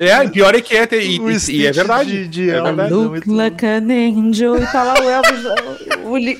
[SPEAKER 2] É, e pior é que é. tem- E, e- e é verdade.
[SPEAKER 1] de- de
[SPEAKER 2] é verdade.
[SPEAKER 1] Não,
[SPEAKER 3] Look
[SPEAKER 1] muito
[SPEAKER 3] like an angel. E tá lá o Elvis,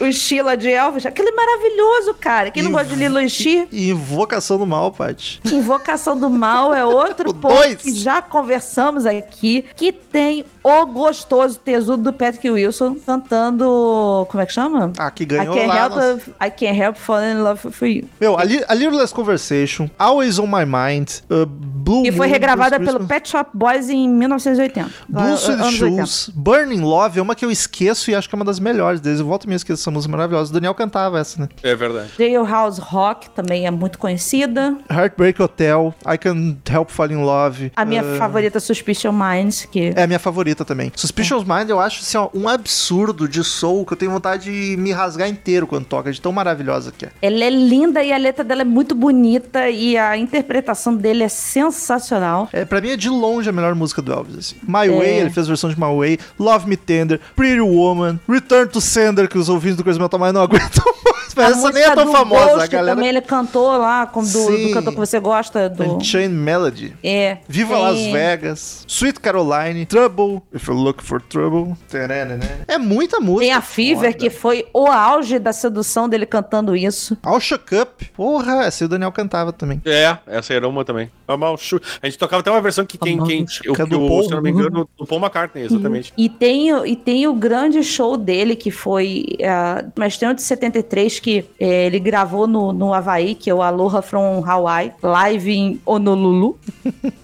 [SPEAKER 3] o, o Sheila de Elvis. Aquele é maravilhoso, cara. Quem não gosta de Lilo e?
[SPEAKER 1] E Invocação do Mal, Paty.
[SPEAKER 3] Invocação do Mal é outro ponto
[SPEAKER 1] dois.
[SPEAKER 3] que já conversamos aqui, que tem o gostoso tesudo do Patrick Wilson cantando. Como é que chama?
[SPEAKER 1] Ah, que
[SPEAKER 3] I
[SPEAKER 1] ganhou
[SPEAKER 3] can't,
[SPEAKER 1] lá.
[SPEAKER 3] help,
[SPEAKER 1] nossa.
[SPEAKER 3] I can't help falling in love for you.
[SPEAKER 1] Meu, a, Li- a Little Less Conversation, Always on My Mind, uh, Blue
[SPEAKER 3] E foi
[SPEAKER 1] Moon,
[SPEAKER 3] regravada
[SPEAKER 1] Bruce
[SPEAKER 3] pelo
[SPEAKER 1] Christmas,
[SPEAKER 3] Pet Shop Boys em 1980.
[SPEAKER 1] Blue
[SPEAKER 3] Anos
[SPEAKER 1] Suede
[SPEAKER 3] 80.
[SPEAKER 1] Shoes, Burning Love é uma que eu esqueço e acho que é uma das melhores deles. Eu volto e me esqueço essa música maravilhosa. O Daniel cantava essa, né?
[SPEAKER 2] É verdade.
[SPEAKER 3] Jailhouse Rock também é muito conhecida.
[SPEAKER 1] Heartbreak Hotel, I Can Help Fall in Love.
[SPEAKER 3] A minha
[SPEAKER 1] uh,
[SPEAKER 3] favorita, Suspicion Minds, que
[SPEAKER 1] É a minha favorita também. Suspicious Mind eu acho assim, ó, um absurdo de soul que eu tenho vontade de me rasgar inteiro quando toca, de tão maravilhosa que é.
[SPEAKER 3] ela é linda e a letra dela é muito bonita e a interpretação dele é sensacional.
[SPEAKER 1] É, pra mim é de longe a melhor música do Elvis, assim. My
[SPEAKER 3] É.
[SPEAKER 1] Way, ele fez versão de My Way, Love Me Tender, Pretty Woman, Return to Sender, que os ouvintes do Crazy Metal Mind não aguentam mais, essa nem é
[SPEAKER 3] música
[SPEAKER 1] tão
[SPEAKER 3] do
[SPEAKER 1] famosa,
[SPEAKER 3] Ghost
[SPEAKER 1] a galera...
[SPEAKER 3] também ele cantou lá, com, do, do cantor que você gosta. Do...
[SPEAKER 1] Unchained Melody.
[SPEAKER 3] É.
[SPEAKER 1] Viva
[SPEAKER 3] tem-
[SPEAKER 1] Las Vegas, Sweet Caroline, Trouble, If You Look for Trouble. É muita música.
[SPEAKER 3] Tem a Fever,
[SPEAKER 1] foda.
[SPEAKER 3] que foi o auge da sedução dele cantando isso.
[SPEAKER 1] All Shook Up. Porra, essa aí o Daniel cantava também.
[SPEAKER 2] É, essa era uma também. A gente tocava até uma versão que quem, quem
[SPEAKER 1] Que é do
[SPEAKER 2] o-
[SPEAKER 1] Paul.
[SPEAKER 2] se eu não me engano, do Paul McCartney, exatamente.
[SPEAKER 3] E tem, o- e tem o grande show dele, que foi. Uh, mas tem o de 73, que eh, ele gravou no, no Havaí, que é o Aloha from Hawaii, live em Honolulu.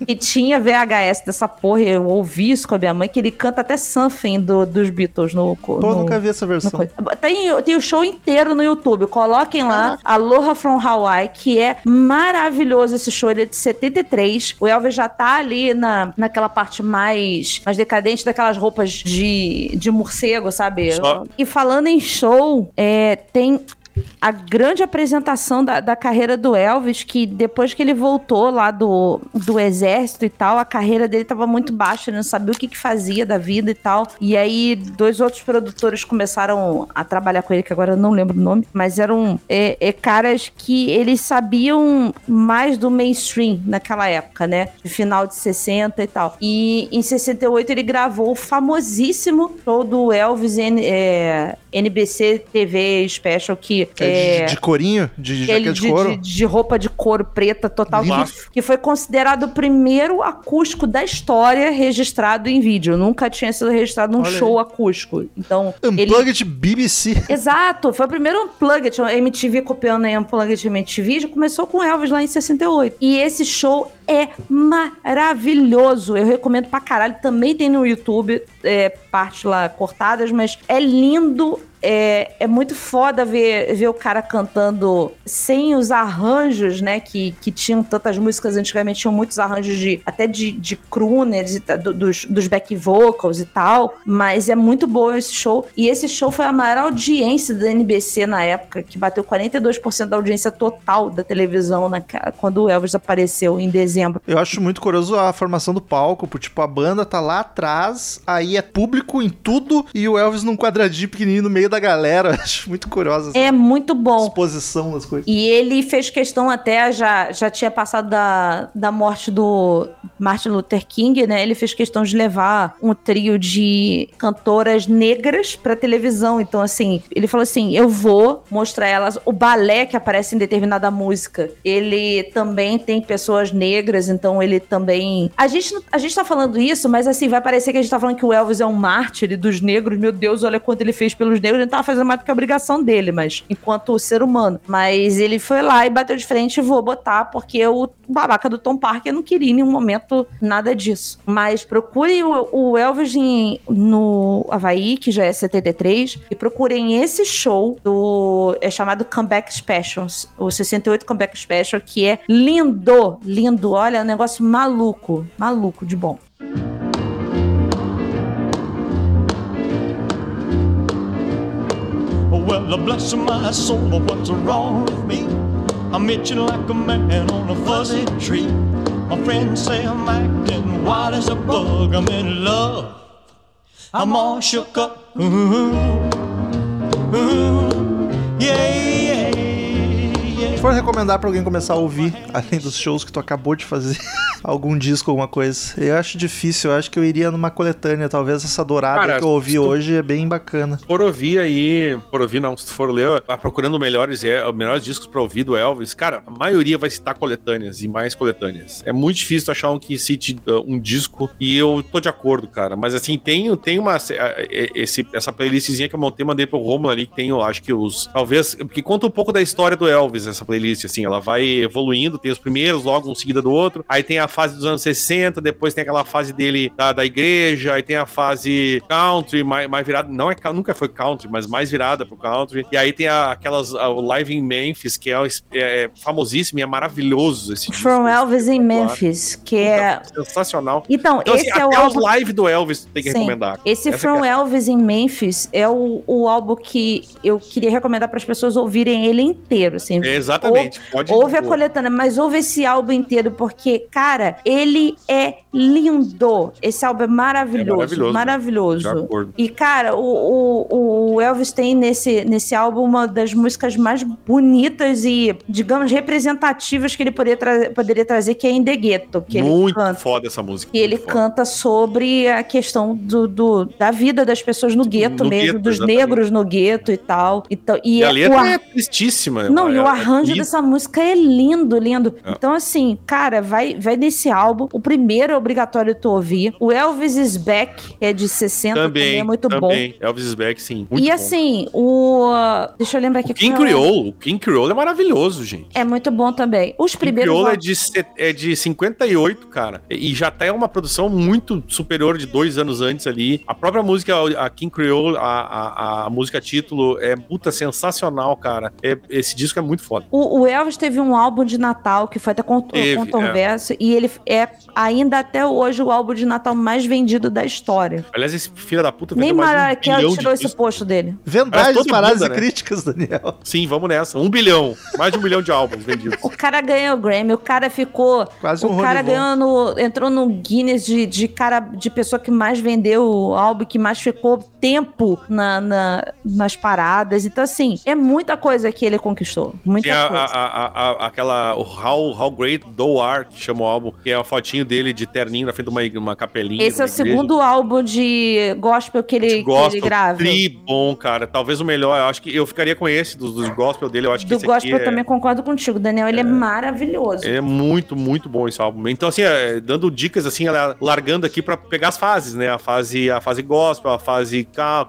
[SPEAKER 3] e tinha VHS dessa porra, eu ouvi isso com a minha mãe, que ele canta até Something do, dos Beatles no.
[SPEAKER 1] Pô,
[SPEAKER 3] no
[SPEAKER 1] nunca vi essa versão.
[SPEAKER 3] Tem, tem o show inteiro no YouTube. Coloquem lá Aloha from Hawaii, que é maravilhoso esse show. Ele é de 73. O Elvis já tá ali na, naquela parte mais, mais decadente daquelas roupas de, de morcego, sabe?
[SPEAKER 2] Só-
[SPEAKER 3] E falando em show, é, tem a grande apresentação da, da carreira do Elvis, que depois que ele voltou lá do, do exército e tal, a carreira dele tava muito baixa, ele não sabia o que, que fazia da vida e tal. E aí, dois outros produtores começaram a trabalhar com ele, que agora eu não lembro o nome, mas eram é, é, caras que eles sabiam mais do mainstream naquela época, né? De final de 60 e tal. E em 68 ele gravou o famosíssimo show do Elvis é, NBC TV Special, que
[SPEAKER 1] É,
[SPEAKER 3] é,
[SPEAKER 1] de, de corinho? De
[SPEAKER 3] aquele
[SPEAKER 1] jaqueta de couro?
[SPEAKER 3] de, de roupa de couro preta total, que, que foi considerado o primeiro acústico da história registrado em vídeo. Nunca tinha sido registrado num
[SPEAKER 1] Olha aí.
[SPEAKER 3] show acústico. Então, ele
[SPEAKER 1] Unplugged BBC.
[SPEAKER 3] Exato, foi o primeiro Unplugged, a MTV copiando a Unplugged MTV, já começou com Elvis lá em 68. E esse show é maravilhoso, eu recomendo pra caralho, também tem no YouTube, é, partes lá cortadas, mas é lindo, é, é muito foda ver, ver o cara cantando sem os arranjos, né, que, que tinham tantas músicas antigamente, tinham muitos arranjos de, até de, de crooners, do- dos, dos back vocals e tal, mas é muito bom esse show, e esse show foi a maior audiência da NBC na época, que bateu 42% da audiência total da televisão na, quando o Elvis apareceu em dezembro.
[SPEAKER 1] Eu acho muito curioso a formação do palco, porque, tipo, a banda tá lá atrás, aí é público em tudo, e o Elvis num quadradinho pequenininho no meio da galera. Eu Acho muito curiosa
[SPEAKER 3] É muito bom.
[SPEAKER 1] exposição das coisas.
[SPEAKER 3] E ele fez questão até, já, já tinha passado da, da morte do Martin Luther King, né? Ele fez questão de levar um trio de cantoras negras pra televisão. Então, assim, ele falou assim: eu vou mostrar elas o balé que aparece em determinada música. Ele também tem pessoas negras, então ele também. A gente, a gente tá falando isso, mas assim, vai parecer que a gente tá falando que o Elvis é um mártir dos negros. Meu Deus, olha quanto ele fez pelos negros. Ele não tava fazendo mais do que a obrigação dele, mas enquanto ser humano. Mas ele foi lá e bateu de frente e vou botar, porque o babaca do Tom Parker não queria em nenhum momento nada disso. Mas procurem o, o Elvis em- no Havaí, que já é 73, e procurem esse show do. É chamado Comeback Specials, o 68 Comeback Special, que é lindo, lindo. Olha, é um negócio maluco, maluco de bom.
[SPEAKER 4] Well, bless my soul, but what's wrong with me? I'm itching like a man on a fuzzy tree. My friends say I'm acting wild as a bug. I'm in love. I'm all shook up. Ooh, ooh, yeah,
[SPEAKER 1] for recomendar pra alguém começar a ouvir, além dos shows que tu acabou de fazer, algum disco, alguma coisa. Eu acho difícil, eu acho que eu iria numa coletânea. Talvez essa dourada
[SPEAKER 2] Cara,
[SPEAKER 1] que eu ouvi
[SPEAKER 2] tu-
[SPEAKER 1] hoje é bem bacana.
[SPEAKER 2] por ouvir aí, por ouvir não, se tu for ler, tá procurando melhores, é, melhores discos pra ouvir do Elvis, cara, a maioria vai citar coletâneas e mais coletâneas. É muito difícil tu achar um que cite uh, um disco e eu tô de acordo, cara. Mas assim, tem, tem uma. Esse, essa playlistzinha que eu montei, mandei pro Romulo ali, que tem, eu acho que os. Talvez. Que conta um pouco da história do Elvis, essa playlist, assim. Ela vai evoluindo, tem os primeiros, logo um seguida do outro. Aí tem a fase dos anos 60, depois tem aquela fase dele da, da igreja, aí tem a fase country, mais, mais virada. Não é nunca foi country, mas mais virada pro country. E aí tem a- aquelas. a- o Live in Memphis, que é, é famosíssimo e é maravilhoso esse disco.
[SPEAKER 3] From Elvis in. Memphis, que é.
[SPEAKER 2] Sensacional.
[SPEAKER 3] Então,
[SPEAKER 2] Então,
[SPEAKER 3] esse
[SPEAKER 2] assim,
[SPEAKER 3] é o
[SPEAKER 2] até os
[SPEAKER 3] álbum.
[SPEAKER 2] live do Elvis tem que
[SPEAKER 3] Sim.
[SPEAKER 2] recomendar.
[SPEAKER 3] Esse
[SPEAKER 2] Essa
[SPEAKER 3] From
[SPEAKER 2] é-
[SPEAKER 3] Elvis in Memphis é o, o álbum que eu queria recomendar para as pessoas ouvirem ele inteiro, assim.
[SPEAKER 2] É, exatamente. Pode
[SPEAKER 3] Ouve a coletânea, mas ouve esse álbum inteiro, porque, cara, ele é lindo. Esse álbum é maravilhoso.
[SPEAKER 2] É maravilhoso,
[SPEAKER 3] maravilhoso.
[SPEAKER 2] De acordo.
[SPEAKER 3] E, cara, o, o, o Elvis tem nesse, nesse álbum uma das músicas mais bonitas e, digamos, representativas que ele poderia, tra poderia trazer, que é In The Ghetto. Que ele
[SPEAKER 2] Muito
[SPEAKER 3] canta.
[SPEAKER 2] foda essa música.
[SPEAKER 3] E ele
[SPEAKER 2] foda.
[SPEAKER 3] canta sobre a questão do, do- da vida das pessoas no gueto
[SPEAKER 2] No
[SPEAKER 3] mesmo,
[SPEAKER 2] gueto,
[SPEAKER 3] dos
[SPEAKER 2] exatamente.
[SPEAKER 3] negros no gueto e tal. Então, e
[SPEAKER 2] E a
[SPEAKER 3] é-
[SPEAKER 2] letra
[SPEAKER 3] o ar-
[SPEAKER 2] é tristíssima.
[SPEAKER 3] não, e
[SPEAKER 2] é-
[SPEAKER 3] o
[SPEAKER 2] é
[SPEAKER 3] arranjo dessa música é lindo, lindo.
[SPEAKER 2] É.
[SPEAKER 3] Então, assim, cara, vai, vai nesse álbum. O primeiro é obrigatório tu ouvir. O Elvis is Back é de 60, também,
[SPEAKER 2] Também,
[SPEAKER 3] é muito bom.
[SPEAKER 2] também. Elvis is Back, sim.
[SPEAKER 3] E
[SPEAKER 2] bom.
[SPEAKER 3] assim, o. Deixa eu lembrar aqui.
[SPEAKER 2] O King
[SPEAKER 3] é
[SPEAKER 2] Creole, o King Creole é maravilhoso, gente.
[SPEAKER 3] É muito bom também. Os
[SPEAKER 2] King
[SPEAKER 3] primeiros.
[SPEAKER 2] Creole é de, é de 58, cara. E já tá uma produção muito superior de dois anos antes ali. A própria música, a King Creole, a, a, a música título é puta sensacional, cara. É- esse disco é muito foda.
[SPEAKER 3] O, o Elvis teve um álbum de Natal que foi até
[SPEAKER 2] Teve,
[SPEAKER 3] controverso e ele é ainda até hoje o álbum de Natal mais vendido da história.
[SPEAKER 2] Aliás, esse filho da puta
[SPEAKER 3] Nem
[SPEAKER 2] vendeu mais de um
[SPEAKER 3] Mariah Carey
[SPEAKER 2] bilhão de
[SPEAKER 3] tirou esse posto dele.
[SPEAKER 1] Vendagens, paradas e
[SPEAKER 2] né?
[SPEAKER 1] críticas, Daniel.
[SPEAKER 2] Sim, vamos nessa. Um bilhão. Mais de um bilhão de álbuns vendidos.
[SPEAKER 3] O cara ganhou o Grammy, o cara ficou.
[SPEAKER 1] Quase um
[SPEAKER 3] o cara ganhou no, entrou no Guinness de, de cara de pessoa que mais vendeu o álbum, que mais ficou tempo na, na- nas paradas. Então, assim, é muita coisa que ele conquistou. Muita
[SPEAKER 2] a, a- a- aquela. O How, How Great Thou Art, que chama o álbum, que é a fotinho dele de terninho na frente de uma, uma capelinha.
[SPEAKER 3] Esse é o
[SPEAKER 2] igreja.
[SPEAKER 3] segundo álbum de gospel que ele, que
[SPEAKER 2] gospel,
[SPEAKER 3] ele grava.
[SPEAKER 2] tri bom, cara. Talvez o melhor. Eu acho que eu ficaria com esse dos, dos gospel dele. Eu acho que
[SPEAKER 3] Do gospel eu também concordo contigo, Daniel. Ele é, maravilhoso.
[SPEAKER 2] é, é muito, muito bom esse álbum. Então, assim, é, dando dicas, assim, largando aqui pra pegar as fases, né? A fase, a fase gospel, a fase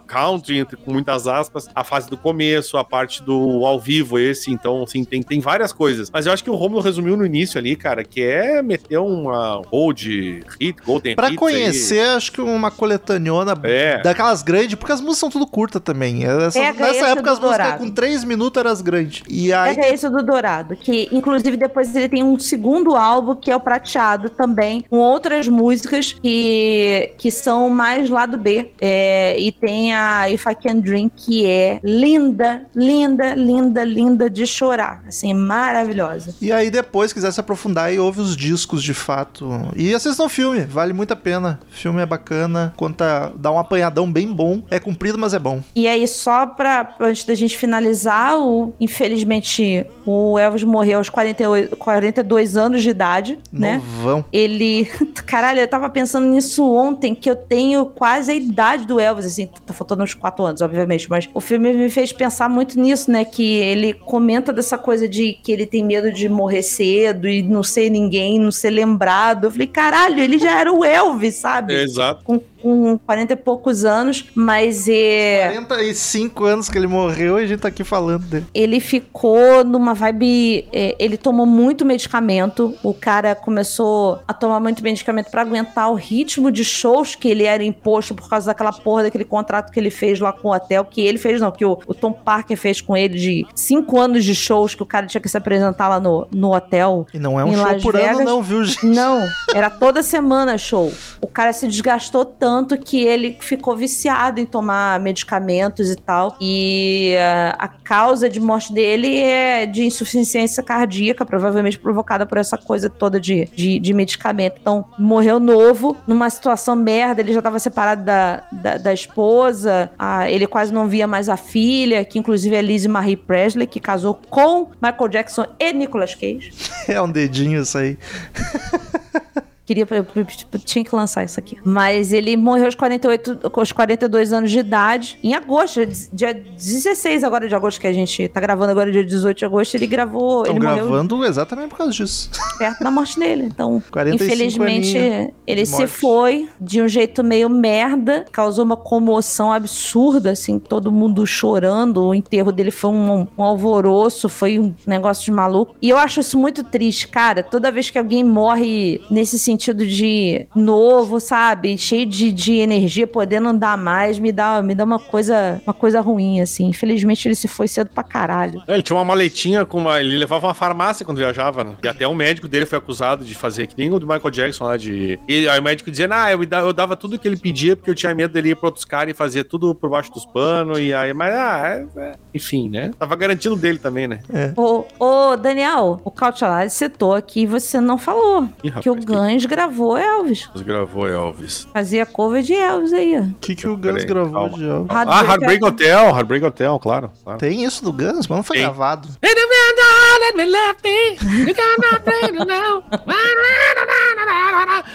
[SPEAKER 2] country, entre, com muitas aspas, a fase do começo, a parte do ao vivo, esse. Então, assim, tem, tem várias coisas. Mas eu acho que o Romulo resumiu no início ali, cara, que é meter uma gold hit, golden
[SPEAKER 1] Pra
[SPEAKER 2] hits
[SPEAKER 1] conhecer, acho que uma coletaniona
[SPEAKER 2] É.
[SPEAKER 1] daquelas grandes, porque as músicas são tudo curtas também. Essa-
[SPEAKER 3] Pega
[SPEAKER 1] nessa
[SPEAKER 3] esse
[SPEAKER 1] época as músicas
[SPEAKER 3] Dourado.
[SPEAKER 1] com 3 minutos eram as grandes. E aí
[SPEAKER 3] Pega esse do Dourado, que inclusive depois ele tem um segundo álbum que é o Prateado também, com outras músicas que, que são mais lado B. É, e tem a If I Can Dream, que é linda, linda, linda, linda de chorar. Assim, maravilhosa.
[SPEAKER 1] E aí depois, quiser se aprofundar e ouve os discos de fato. E assistam o filme, vale muito a pena. O filme é bacana, conta, dá um apanhadão bem bom. É comprido, mas é bom.
[SPEAKER 3] E aí, só pra, antes da gente finalizar, o, infelizmente, o Elvis morreu aos 48, 42 anos de idade, né?
[SPEAKER 1] Novão.
[SPEAKER 3] Ele. Caralho, eu tava pensando nisso ontem, que eu tenho quase a idade do Elvis, assim, tá faltando uns 4 anos, obviamente, mas o filme me fez pensar muito nisso, né? Que ele comenta dessa coisa de que ele tem medo de morrer cedo e não ser ninguém, não ser lembrado. Eu falei, caralho, ele já era o Elvis, sabe?
[SPEAKER 2] É, exato.
[SPEAKER 3] Com, com 40 e poucos anos, mas é.
[SPEAKER 1] 45 anos que ele morreu e a gente tá aqui falando dele.
[SPEAKER 3] ele ficou numa vibe. é, ele tomou muito medicamento. O cara começou a tomar muito medicamento pra aguentar o ritmo de shows que ele era imposto por causa daquela porra daquele contrato que ele fez lá com o hotel. Que ele fez, não, que o, o Tom Parker fez com ele de cinco anos de shows que o cara tinha que se apresentar lá no, no hotel.
[SPEAKER 1] E não é um show
[SPEAKER 3] Las
[SPEAKER 1] por ano,
[SPEAKER 3] Vegas?
[SPEAKER 1] não, viu, gente?
[SPEAKER 3] Não, era toda semana show. O cara se desgastou tanto que ele ficou viciado em tomar medicamentos e tal. E ah, a causa de morte dele é de insuficiência cardíaca, provavelmente provocada por essa coisa toda de, de, de medicamento. Então, morreu novo, numa situação merda. Ele já estava separado da, da, da esposa, ele quase não via mais a filha, que inclusive é Lizzie Marie Presley, que casou com Michael Jackson e Nicolas Cage.
[SPEAKER 1] É um dedinho isso aí.
[SPEAKER 3] Queria, tipo, tinha que lançar isso aqui. Mas ele morreu aos 48, aos 42 anos de idade, em agosto, dia 16 agora de agosto, que a gente tá gravando agora, dia 18 de agosto, ele gravou.
[SPEAKER 1] Estão
[SPEAKER 3] ele morreu
[SPEAKER 1] gravando exatamente por causa disso.
[SPEAKER 3] perto da morte dele. Então,
[SPEAKER 1] 45
[SPEAKER 3] infelizmente, ele se
[SPEAKER 1] morte.
[SPEAKER 3] foi de um jeito meio merda, causou uma comoção absurda, assim, todo mundo chorando. O enterro dele foi um, um alvoroço, foi um negócio de maluco. E eu acho isso muito triste, cara. Toda vez que alguém morre nesse sentido de novo, sabe? Cheio de, de energia, podendo andar mais, me dá, me dá uma coisa, uma coisa ruim, assim. Infelizmente, ele se foi cedo pra caralho.
[SPEAKER 2] Ele tinha uma maletinha com uma. Ele levava uma farmácia quando viajava, né? E até o médico dele foi acusado de fazer que nem o do Michael Jackson lá de. E aí o médico dizia, ah, eu, eu dava tudo que ele pedia porque eu tinha medo dele ir pra outros caras e fazer tudo por baixo dos panos. E aí, mas, ah, é- é- enfim, né? Tava garantindo dele também, né?
[SPEAKER 3] Ô, ô, Daniel, o Cautelar citou aqui e você não falou
[SPEAKER 2] Ih,
[SPEAKER 3] que o
[SPEAKER 2] rapaz,
[SPEAKER 3] Guns gravou Elvis.
[SPEAKER 2] Gravou Elvis.
[SPEAKER 3] Fazia cover de Elvis aí, ó.
[SPEAKER 1] O que, que o Guns
[SPEAKER 2] Peraí,
[SPEAKER 1] gravou
[SPEAKER 2] calma.
[SPEAKER 1] de Elvis?
[SPEAKER 2] Ah, Heartbreak Hotel, Heartbreak Hotel, claro. claro.
[SPEAKER 1] Tem isso do Guns, mas não foi
[SPEAKER 2] Tem.
[SPEAKER 1] gravado.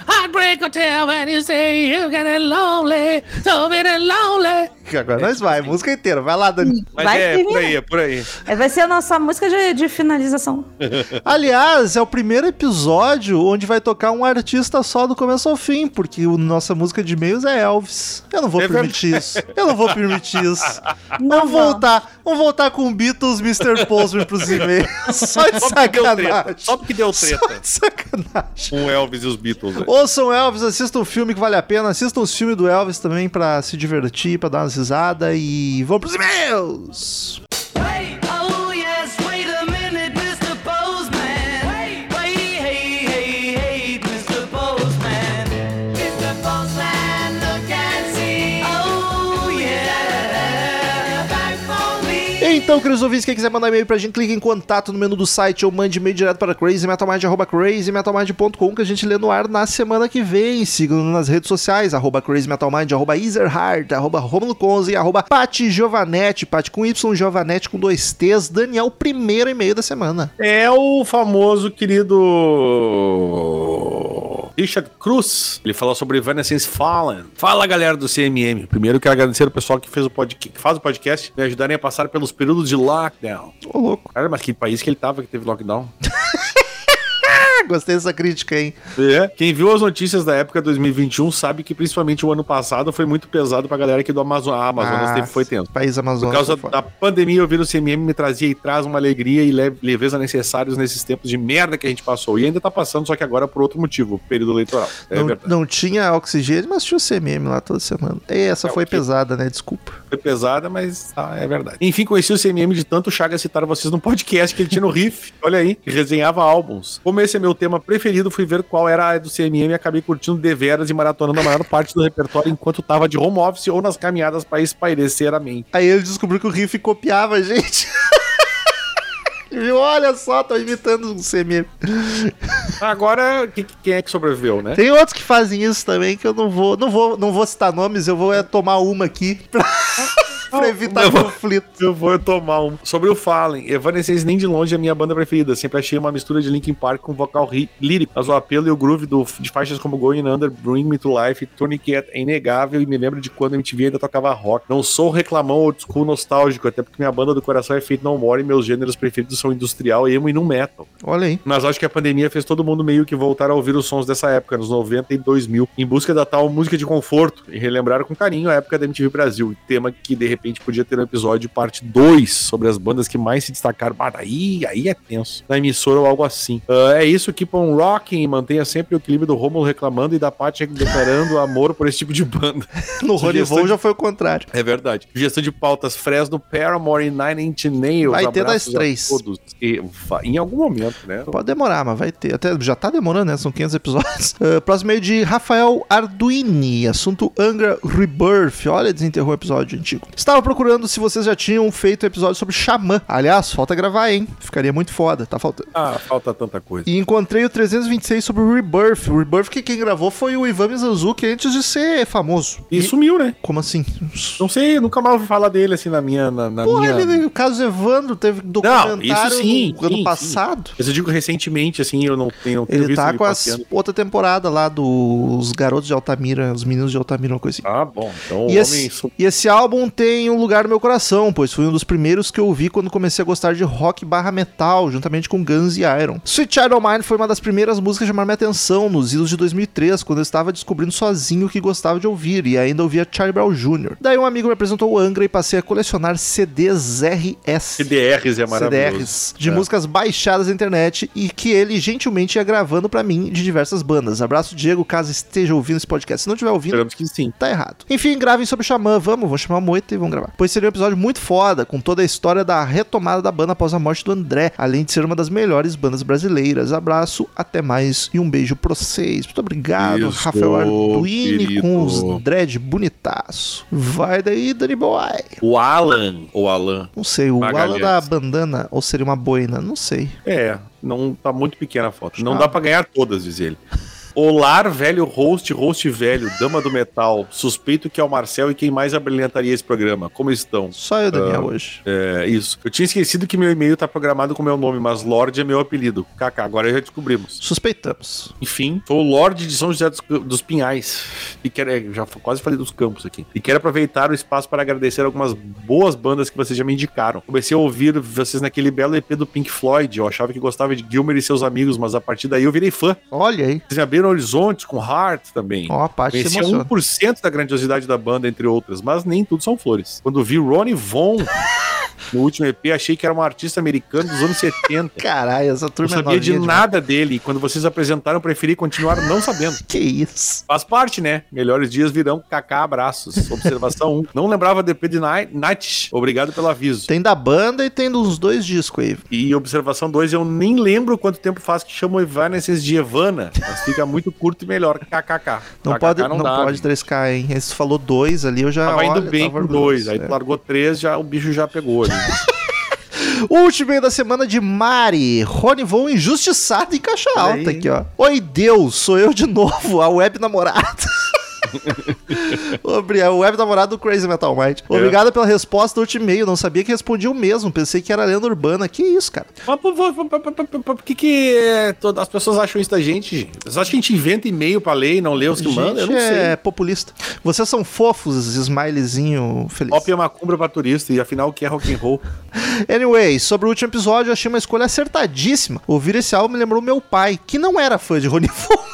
[SPEAKER 2] Heartbreak Hotel, when you say you get lonely, so very lonely.
[SPEAKER 1] Agora nós vai, música inteira. Vai lá, Dani.
[SPEAKER 2] Mas
[SPEAKER 3] Vai
[SPEAKER 2] é,
[SPEAKER 3] que
[SPEAKER 2] por aí, é por aí.
[SPEAKER 3] É, Vai ser a nossa música de, de finalização.
[SPEAKER 1] Aliás, é o primeiro episódio onde vai tocar um artista só do começo ao fim, porque o nossa música de e-mails é Elvis. Eu não vou
[SPEAKER 2] É
[SPEAKER 1] permitir isso. Eu não vou permitir isso.
[SPEAKER 3] Não
[SPEAKER 1] vamos voltar, vamos voltar com Beatles, Mr. Postman pros e-mails. Só de
[SPEAKER 2] Só porque deu treta.
[SPEAKER 1] sacanagem.
[SPEAKER 2] Só porque deu
[SPEAKER 1] Só
[SPEAKER 2] treta.
[SPEAKER 1] de sacanagem.
[SPEAKER 2] Com o Elvis e os Beatles. né?
[SPEAKER 1] Ouçam Elvis, assistam um filme que vale a pena, assistam os filmes do Elvis também pra se divertir, pra dar umas risadas e vamos pros e-mails!
[SPEAKER 6] Wait,
[SPEAKER 1] Então, queridos ouvintes, quem quiser mandar e-mail pra gente, clique em contato no menu do site ou mande e-mail direto para crazymetalmind, arroba crazymetalmind.com que a gente lê no ar na semana que vem. Sigam-nos nas redes sociais, arroba crazymetalmind, arroba ezerhard, arroba romulo conze, arroba Pati Giovanetti, com Y, Giovanetti com dois T's. Daniel, primeiro e-mail da semana.
[SPEAKER 2] É o famoso querido Richard Cruz. Ele falou sobre Evanescence Fallen. Fala, galera do CMM. Primeiro quero agradecer o pessoal que fez o podcast, que faz o podcast, me ajudarem a passar pelos períodos de lockdown.
[SPEAKER 1] Ô, louco.
[SPEAKER 2] Cara, mas que país que ele tava que teve lockdown?
[SPEAKER 1] Ah, gostei dessa crítica, hein?
[SPEAKER 2] É. Quem viu as notícias da época 2021 sabe que principalmente o ano passado foi muito pesado pra galera aqui do Amazonas. Ah, Amazonas
[SPEAKER 1] Ah,
[SPEAKER 2] teve, foi tenso.
[SPEAKER 1] País
[SPEAKER 2] Por
[SPEAKER 1] Amazonas.
[SPEAKER 2] causa
[SPEAKER 1] foi foda.
[SPEAKER 2] da pandemia, ouvir o CMM me trazia e traz uma alegria e le- leveza necessários nesses tempos de merda que a gente passou. E ainda tá passando, só que agora por outro motivo, período eleitoral. É
[SPEAKER 1] não,
[SPEAKER 2] verdade.
[SPEAKER 1] não tinha oxigênio, mas tinha o CMM lá toda semana. E essa
[SPEAKER 2] É,
[SPEAKER 1] foi pesada, né? Desculpa.
[SPEAKER 2] Foi pesada, mas ah, é verdade. Enfim, conheci o CMM de tanto Chaga citar vocês num podcast que ele tinha no Riff. Olha aí, que resenhava álbuns. Como esse meu tema preferido, fui ver qual era a do CMM e acabei curtindo deveras e maratonando a maior parte do repertório enquanto tava de home office ou nas caminhadas pra espairecer a mente.
[SPEAKER 1] Aí ele descobriu que o Riff copiava a gente. Olha só, tô imitando o CMM.
[SPEAKER 2] Agora, que- quem é que sobreviveu, né?
[SPEAKER 1] Tem outros que fazem isso também, que eu não vou, não vou, não vou citar nomes, eu vou é, tomar uma aqui pra, pra evitar
[SPEAKER 2] Eu vou-
[SPEAKER 1] conflito.
[SPEAKER 2] Eu vou tomar um. Sobre o Fallen, Evanescence nem de longe é a minha banda preferida. Sempre achei uma mistura de Linkin Park com vocal ri- lírico. Mas o apelo e o groove do, de faixas como Going Under, Bring Me to Life e Tourniquet é inegável e me lembra de quando a MTV ainda tocava rock. Não sou reclamão old school nostálgico, até porque minha banda do coração é Fate No More e meus gêneros preferidos são industrial, emo e no metal.
[SPEAKER 1] Olha aí.
[SPEAKER 2] Mas acho que a pandemia fez todo mundo meio que voltar a ouvir os sons dessa época, nos 90 e 2000, em busca da tal música de conforto e relembrar com carinho a época da MTV Brasil, tema que de repente podia ter um episódio parte 2 sobre as bandas que mais se destacaram. Ah, aí, aí é tenso. Na emissora ou algo assim. Ah, é isso, keep on rocking mantenha sempre o equilíbrio do Romulo reclamando e da Paty declarando amor por esse tipo de banda.
[SPEAKER 1] No
[SPEAKER 2] Sugestão
[SPEAKER 1] Rollivol
[SPEAKER 2] de-
[SPEAKER 1] já foi o contrário.
[SPEAKER 2] É verdade. Gestão de pautas Fresno, Paramore e Nine Inch Nails.
[SPEAKER 1] Vai ter das três.
[SPEAKER 2] Todos. E em algum momento, né?
[SPEAKER 1] Pode demorar, mas vai ter. Até já tá demorando, né? São 500 episódios. Ah, próximo meio de Rafael Arduini. Assunto Angra Rebirth. Olha, desenterrou o episódio antigo. Está Tava procurando se vocês já tinham feito episódio sobre Xamã. Aliás, falta gravar, hein? Ficaria muito foda, tá faltando.
[SPEAKER 2] Ah, falta tanta coisa.
[SPEAKER 1] E encontrei o 326 sobre o Rebirth. O Rebirth que quem gravou foi o Ivan Mizanzuki antes de ser famoso.
[SPEAKER 2] E sumiu, né?
[SPEAKER 1] Como assim?
[SPEAKER 2] Não sei, nunca mais ouvi falar dele assim na minha. Na, na
[SPEAKER 1] Pô,
[SPEAKER 2] minha...
[SPEAKER 1] ele, o caso Evandro teve documentário
[SPEAKER 2] isso sim,
[SPEAKER 1] no ano
[SPEAKER 2] sim,
[SPEAKER 1] passado.
[SPEAKER 2] Mas eu digo recentemente, assim, eu não tenho. não tenho
[SPEAKER 1] Ele tá com a outra temporada lá dos garotos de Altamira, os meninos de Altamira, uma coisa assim.
[SPEAKER 2] Ah, bom. Então,
[SPEAKER 1] E esse,
[SPEAKER 2] homem. su-
[SPEAKER 1] e esse álbum tem um lugar no meu coração, pois foi um dos primeiros que eu ouvi quando comecei a gostar de rock barra metal, juntamente com Guns e Iron. Sweet Child of Mine foi uma das primeiras músicas a chamar minha atenção nos idos de 2003, quando eu estava descobrindo sozinho o que gostava de ouvir, e ainda ouvia Charlie Brown Jr. Daí um amigo me apresentou o Angra e passei a colecionar CDs RS.
[SPEAKER 2] CDRs é maravilhoso.
[SPEAKER 1] CDRs de
[SPEAKER 2] É.
[SPEAKER 1] músicas baixadas na internet e que ele gentilmente ia gravando pra mim de diversas bandas. Abraço, Diego, caso esteja ouvindo esse podcast. Se não estiver ouvindo,
[SPEAKER 2] Esperamos que sim.
[SPEAKER 1] tá errado. Enfim, gravem sobre o Xamã, vamos, vamos chamar o Moita e vamos gravar. Pois seria um episódio muito foda, com toda a história da retomada da banda após a morte do André, além de ser uma das melhores bandas brasileiras. Abraço, até mais e um beijo pra vocês. Muito obrigado,
[SPEAKER 2] Isso,
[SPEAKER 1] Rafael Arduini,
[SPEAKER 2] querido.
[SPEAKER 1] com os dread bonitaço. Vai daí, Danny Boy.
[SPEAKER 2] O Alan, ou Alan,
[SPEAKER 1] Não sei, o
[SPEAKER 2] Magalhães.
[SPEAKER 1] ala da bandana, ou seria uma boina? Não sei.
[SPEAKER 2] é, não tá muito pequena a foto. Não
[SPEAKER 1] Ah.
[SPEAKER 2] dá pra ganhar todas, diz ele. Olar, velho host, host velho, dama do metal. Suspeito que é o Marcel e quem mais abrilhantaria esse programa. Como estão?
[SPEAKER 1] Só eu, Daniel,
[SPEAKER 2] Ah.
[SPEAKER 1] hoje.
[SPEAKER 2] É, isso. Eu tinha esquecido que meu e-mail tá programado com meu nome, mas Lorde é meu apelido. KK, agora já descobrimos.
[SPEAKER 1] Suspeitamos.
[SPEAKER 2] Enfim, sou o Lorde de São José dos, dos Pinhais. E quero, é, já quase falei dos campos aqui. E quero aproveitar o espaço para agradecer algumas boas bandas que vocês já me indicaram. Comecei a ouvir vocês naquele belo EP do Pink Floyd. Eu achava que gostava de Gilmer e seus amigos, mas a partir daí eu virei fã.
[SPEAKER 1] Olha aí.
[SPEAKER 2] Vocês me abriram horizontes com Heart também.
[SPEAKER 1] Ó, a parte se
[SPEAKER 2] Conheci
[SPEAKER 1] emociona.
[SPEAKER 2] 1% da grandiosidade da banda, entre outras, mas nem tudo são flores. Quando vi Ronnie Von no último EP, achei que era um artista americano dos anos 70.
[SPEAKER 1] Caralho, essa
[SPEAKER 2] Não
[SPEAKER 1] turma é
[SPEAKER 2] sabia de
[SPEAKER 1] novinha demais.
[SPEAKER 2] nada dele. e Quando vocês apresentaram, preferi continuar não sabendo.
[SPEAKER 1] Que isso?
[SPEAKER 2] Faz parte, né? Melhores dias virão Kaká abraços. Observação 1. Não lembrava do EP de Night. Obrigado pelo aviso.
[SPEAKER 1] Tem da banda e tem dos dois discos aí.
[SPEAKER 2] E observação 2, eu nem lembro quanto tempo faz que chamam Evanescence de Evana, mas fica muito curto e melhor. KKK.
[SPEAKER 1] Não
[SPEAKER 2] KKK
[SPEAKER 1] pode, não,
[SPEAKER 2] dá,
[SPEAKER 1] pode 3K, hein? Esse falou dois ali, eu já.
[SPEAKER 2] Tava indo
[SPEAKER 1] olha,
[SPEAKER 2] bem
[SPEAKER 1] tava
[SPEAKER 2] com
[SPEAKER 1] orgulhoso,
[SPEAKER 2] dois. Aí
[SPEAKER 1] é.
[SPEAKER 2] tu largou três, já, o bicho já pegou ali.
[SPEAKER 1] O último da semana de Mari. Rony Von injustiçado em caixa alta aqui, ó. Oi, Deus, sou eu de novo, a web namorada. Obri- o web namorado do Crazy Metal Mind.
[SPEAKER 2] É.
[SPEAKER 1] Obrigado pela resposta do último e-mail. Não sabia que respondia o mesmo. Pensei que era lenda urbana. Que isso, cara?
[SPEAKER 2] Mas por, que, que é, todas as pessoas acham isso da gente? gente? Vocês acham que a gente inventa e-mail pra ler e não lê os que mandam? Eu não
[SPEAKER 1] é
[SPEAKER 2] sei.
[SPEAKER 1] populista. Vocês são fofos, smilezinho feliz.
[SPEAKER 2] Pop é macumba pra turista e afinal o que é rock and roll?
[SPEAKER 1] Anyway, sobre o último episódio, eu achei uma escolha acertadíssima. Ouvir esse álbum me lembrou meu pai, que não era fã de Rony Von.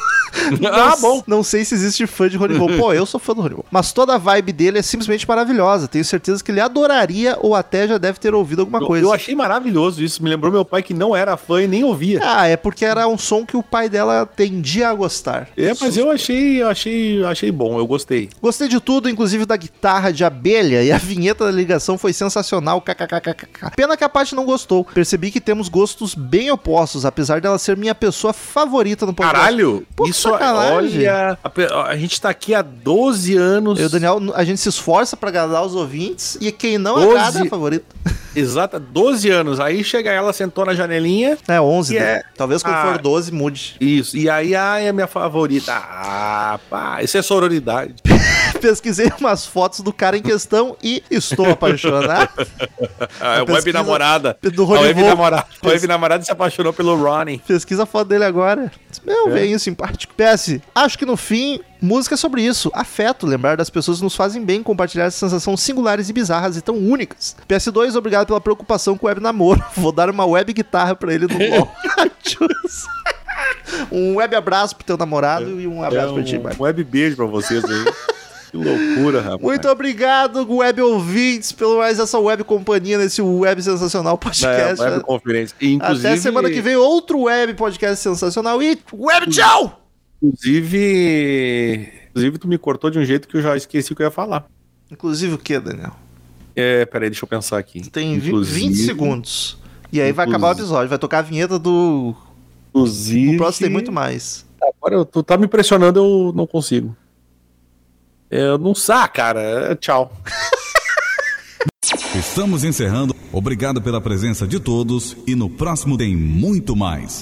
[SPEAKER 2] Ah,
[SPEAKER 1] Não-
[SPEAKER 2] bom.
[SPEAKER 1] Não sei se existe fã de Von. Pô, eu sou fã do Von. Mas toda a vibe dele é simplesmente maravilhosa. Tenho certeza que ele adoraria ou até já deve ter ouvido alguma
[SPEAKER 2] Eu,
[SPEAKER 1] coisa.
[SPEAKER 2] eu achei maravilhoso isso. Me lembrou meu pai que não era fã e nem ouvia.
[SPEAKER 1] Ah, é porque era um som que o pai dela tendia a gostar.
[SPEAKER 2] É, mas eu achei, eu achei, achei bom, eu gostei.
[SPEAKER 1] Gostei de tudo, inclusive da guitarra de abelha e a vinheta da ligação foi sensacional. kkkk. Pena que a Paty não gostou. Percebi que temos gostos bem opostos, apesar dela ser minha pessoa favorita no podcast.
[SPEAKER 2] Caralho,
[SPEAKER 1] Pô,
[SPEAKER 2] isso é,
[SPEAKER 1] sacanagem.
[SPEAKER 2] olha, a, a gente tá aqui há 12 anos.
[SPEAKER 1] Eu e o Daniel, a gente se esforça pra agradar os ouvintes e quem não
[SPEAKER 2] Doze-
[SPEAKER 1] agrada é a favorita.
[SPEAKER 2] Exata, 12 anos. Aí chega ela, sentou na janelinha.
[SPEAKER 1] É 11,
[SPEAKER 2] E
[SPEAKER 1] né?
[SPEAKER 2] é-
[SPEAKER 1] Talvez quando
[SPEAKER 2] Ah.
[SPEAKER 1] for 12 mude.
[SPEAKER 2] Isso. E aí, ai, é minha favorita. Ah, pá, isso é sororidade.
[SPEAKER 1] Pesquisei umas fotos do cara em questão e estou apaixonado.
[SPEAKER 2] Ah, é web namorada.
[SPEAKER 1] do
[SPEAKER 2] a
[SPEAKER 1] Rony
[SPEAKER 2] web namorada. A web namorada se apaixonou pelo Ronnie.
[SPEAKER 1] Pesquisa a foto dele agora. Meu,
[SPEAKER 2] É.
[SPEAKER 1] velhinho simpático. PS, acho que no fim, música é sobre isso. Afeto, lembrar das pessoas nos fazem bem, compartilhar essas sensações singulares e bizarras e tão únicas. PS2, obrigado pela preocupação com o web namoro. Vou dar uma web guitarra pra ele no LOL. Um web abraço pro teu namorado e um abraço
[SPEAKER 2] É
[SPEAKER 1] pra ti,
[SPEAKER 2] um, um web beijo pra vocês aí. que loucura, rapaz.
[SPEAKER 1] Muito obrigado, web ouvintes, pelo mais essa web companhia nesse web sensacional
[SPEAKER 2] É,
[SPEAKER 1] podcast.
[SPEAKER 2] web conferência. E, Inclusive,
[SPEAKER 1] Até semana que vem, outro web podcast sensacional. E web tchau!
[SPEAKER 2] Inclusive, inclusive, tu me cortou de um jeito que eu já esqueci o que eu ia falar.
[SPEAKER 1] Inclusive o que, Daniel?
[SPEAKER 2] É, peraí, deixa eu pensar aqui.
[SPEAKER 1] Tem vi-
[SPEAKER 2] Inclusive-
[SPEAKER 1] 20 segundos. E aí vai acabar o episódio. Vai tocar a vinheta do.
[SPEAKER 2] Inclusive.
[SPEAKER 1] O próximo tem muito mais.
[SPEAKER 2] Agora eu- tu tá me pressionando, eu não consigo. Eu não sei, cara. é, Tchau.
[SPEAKER 7] Estamos encerrando. Obrigado pela presença de todos e no próximo tem muito mais.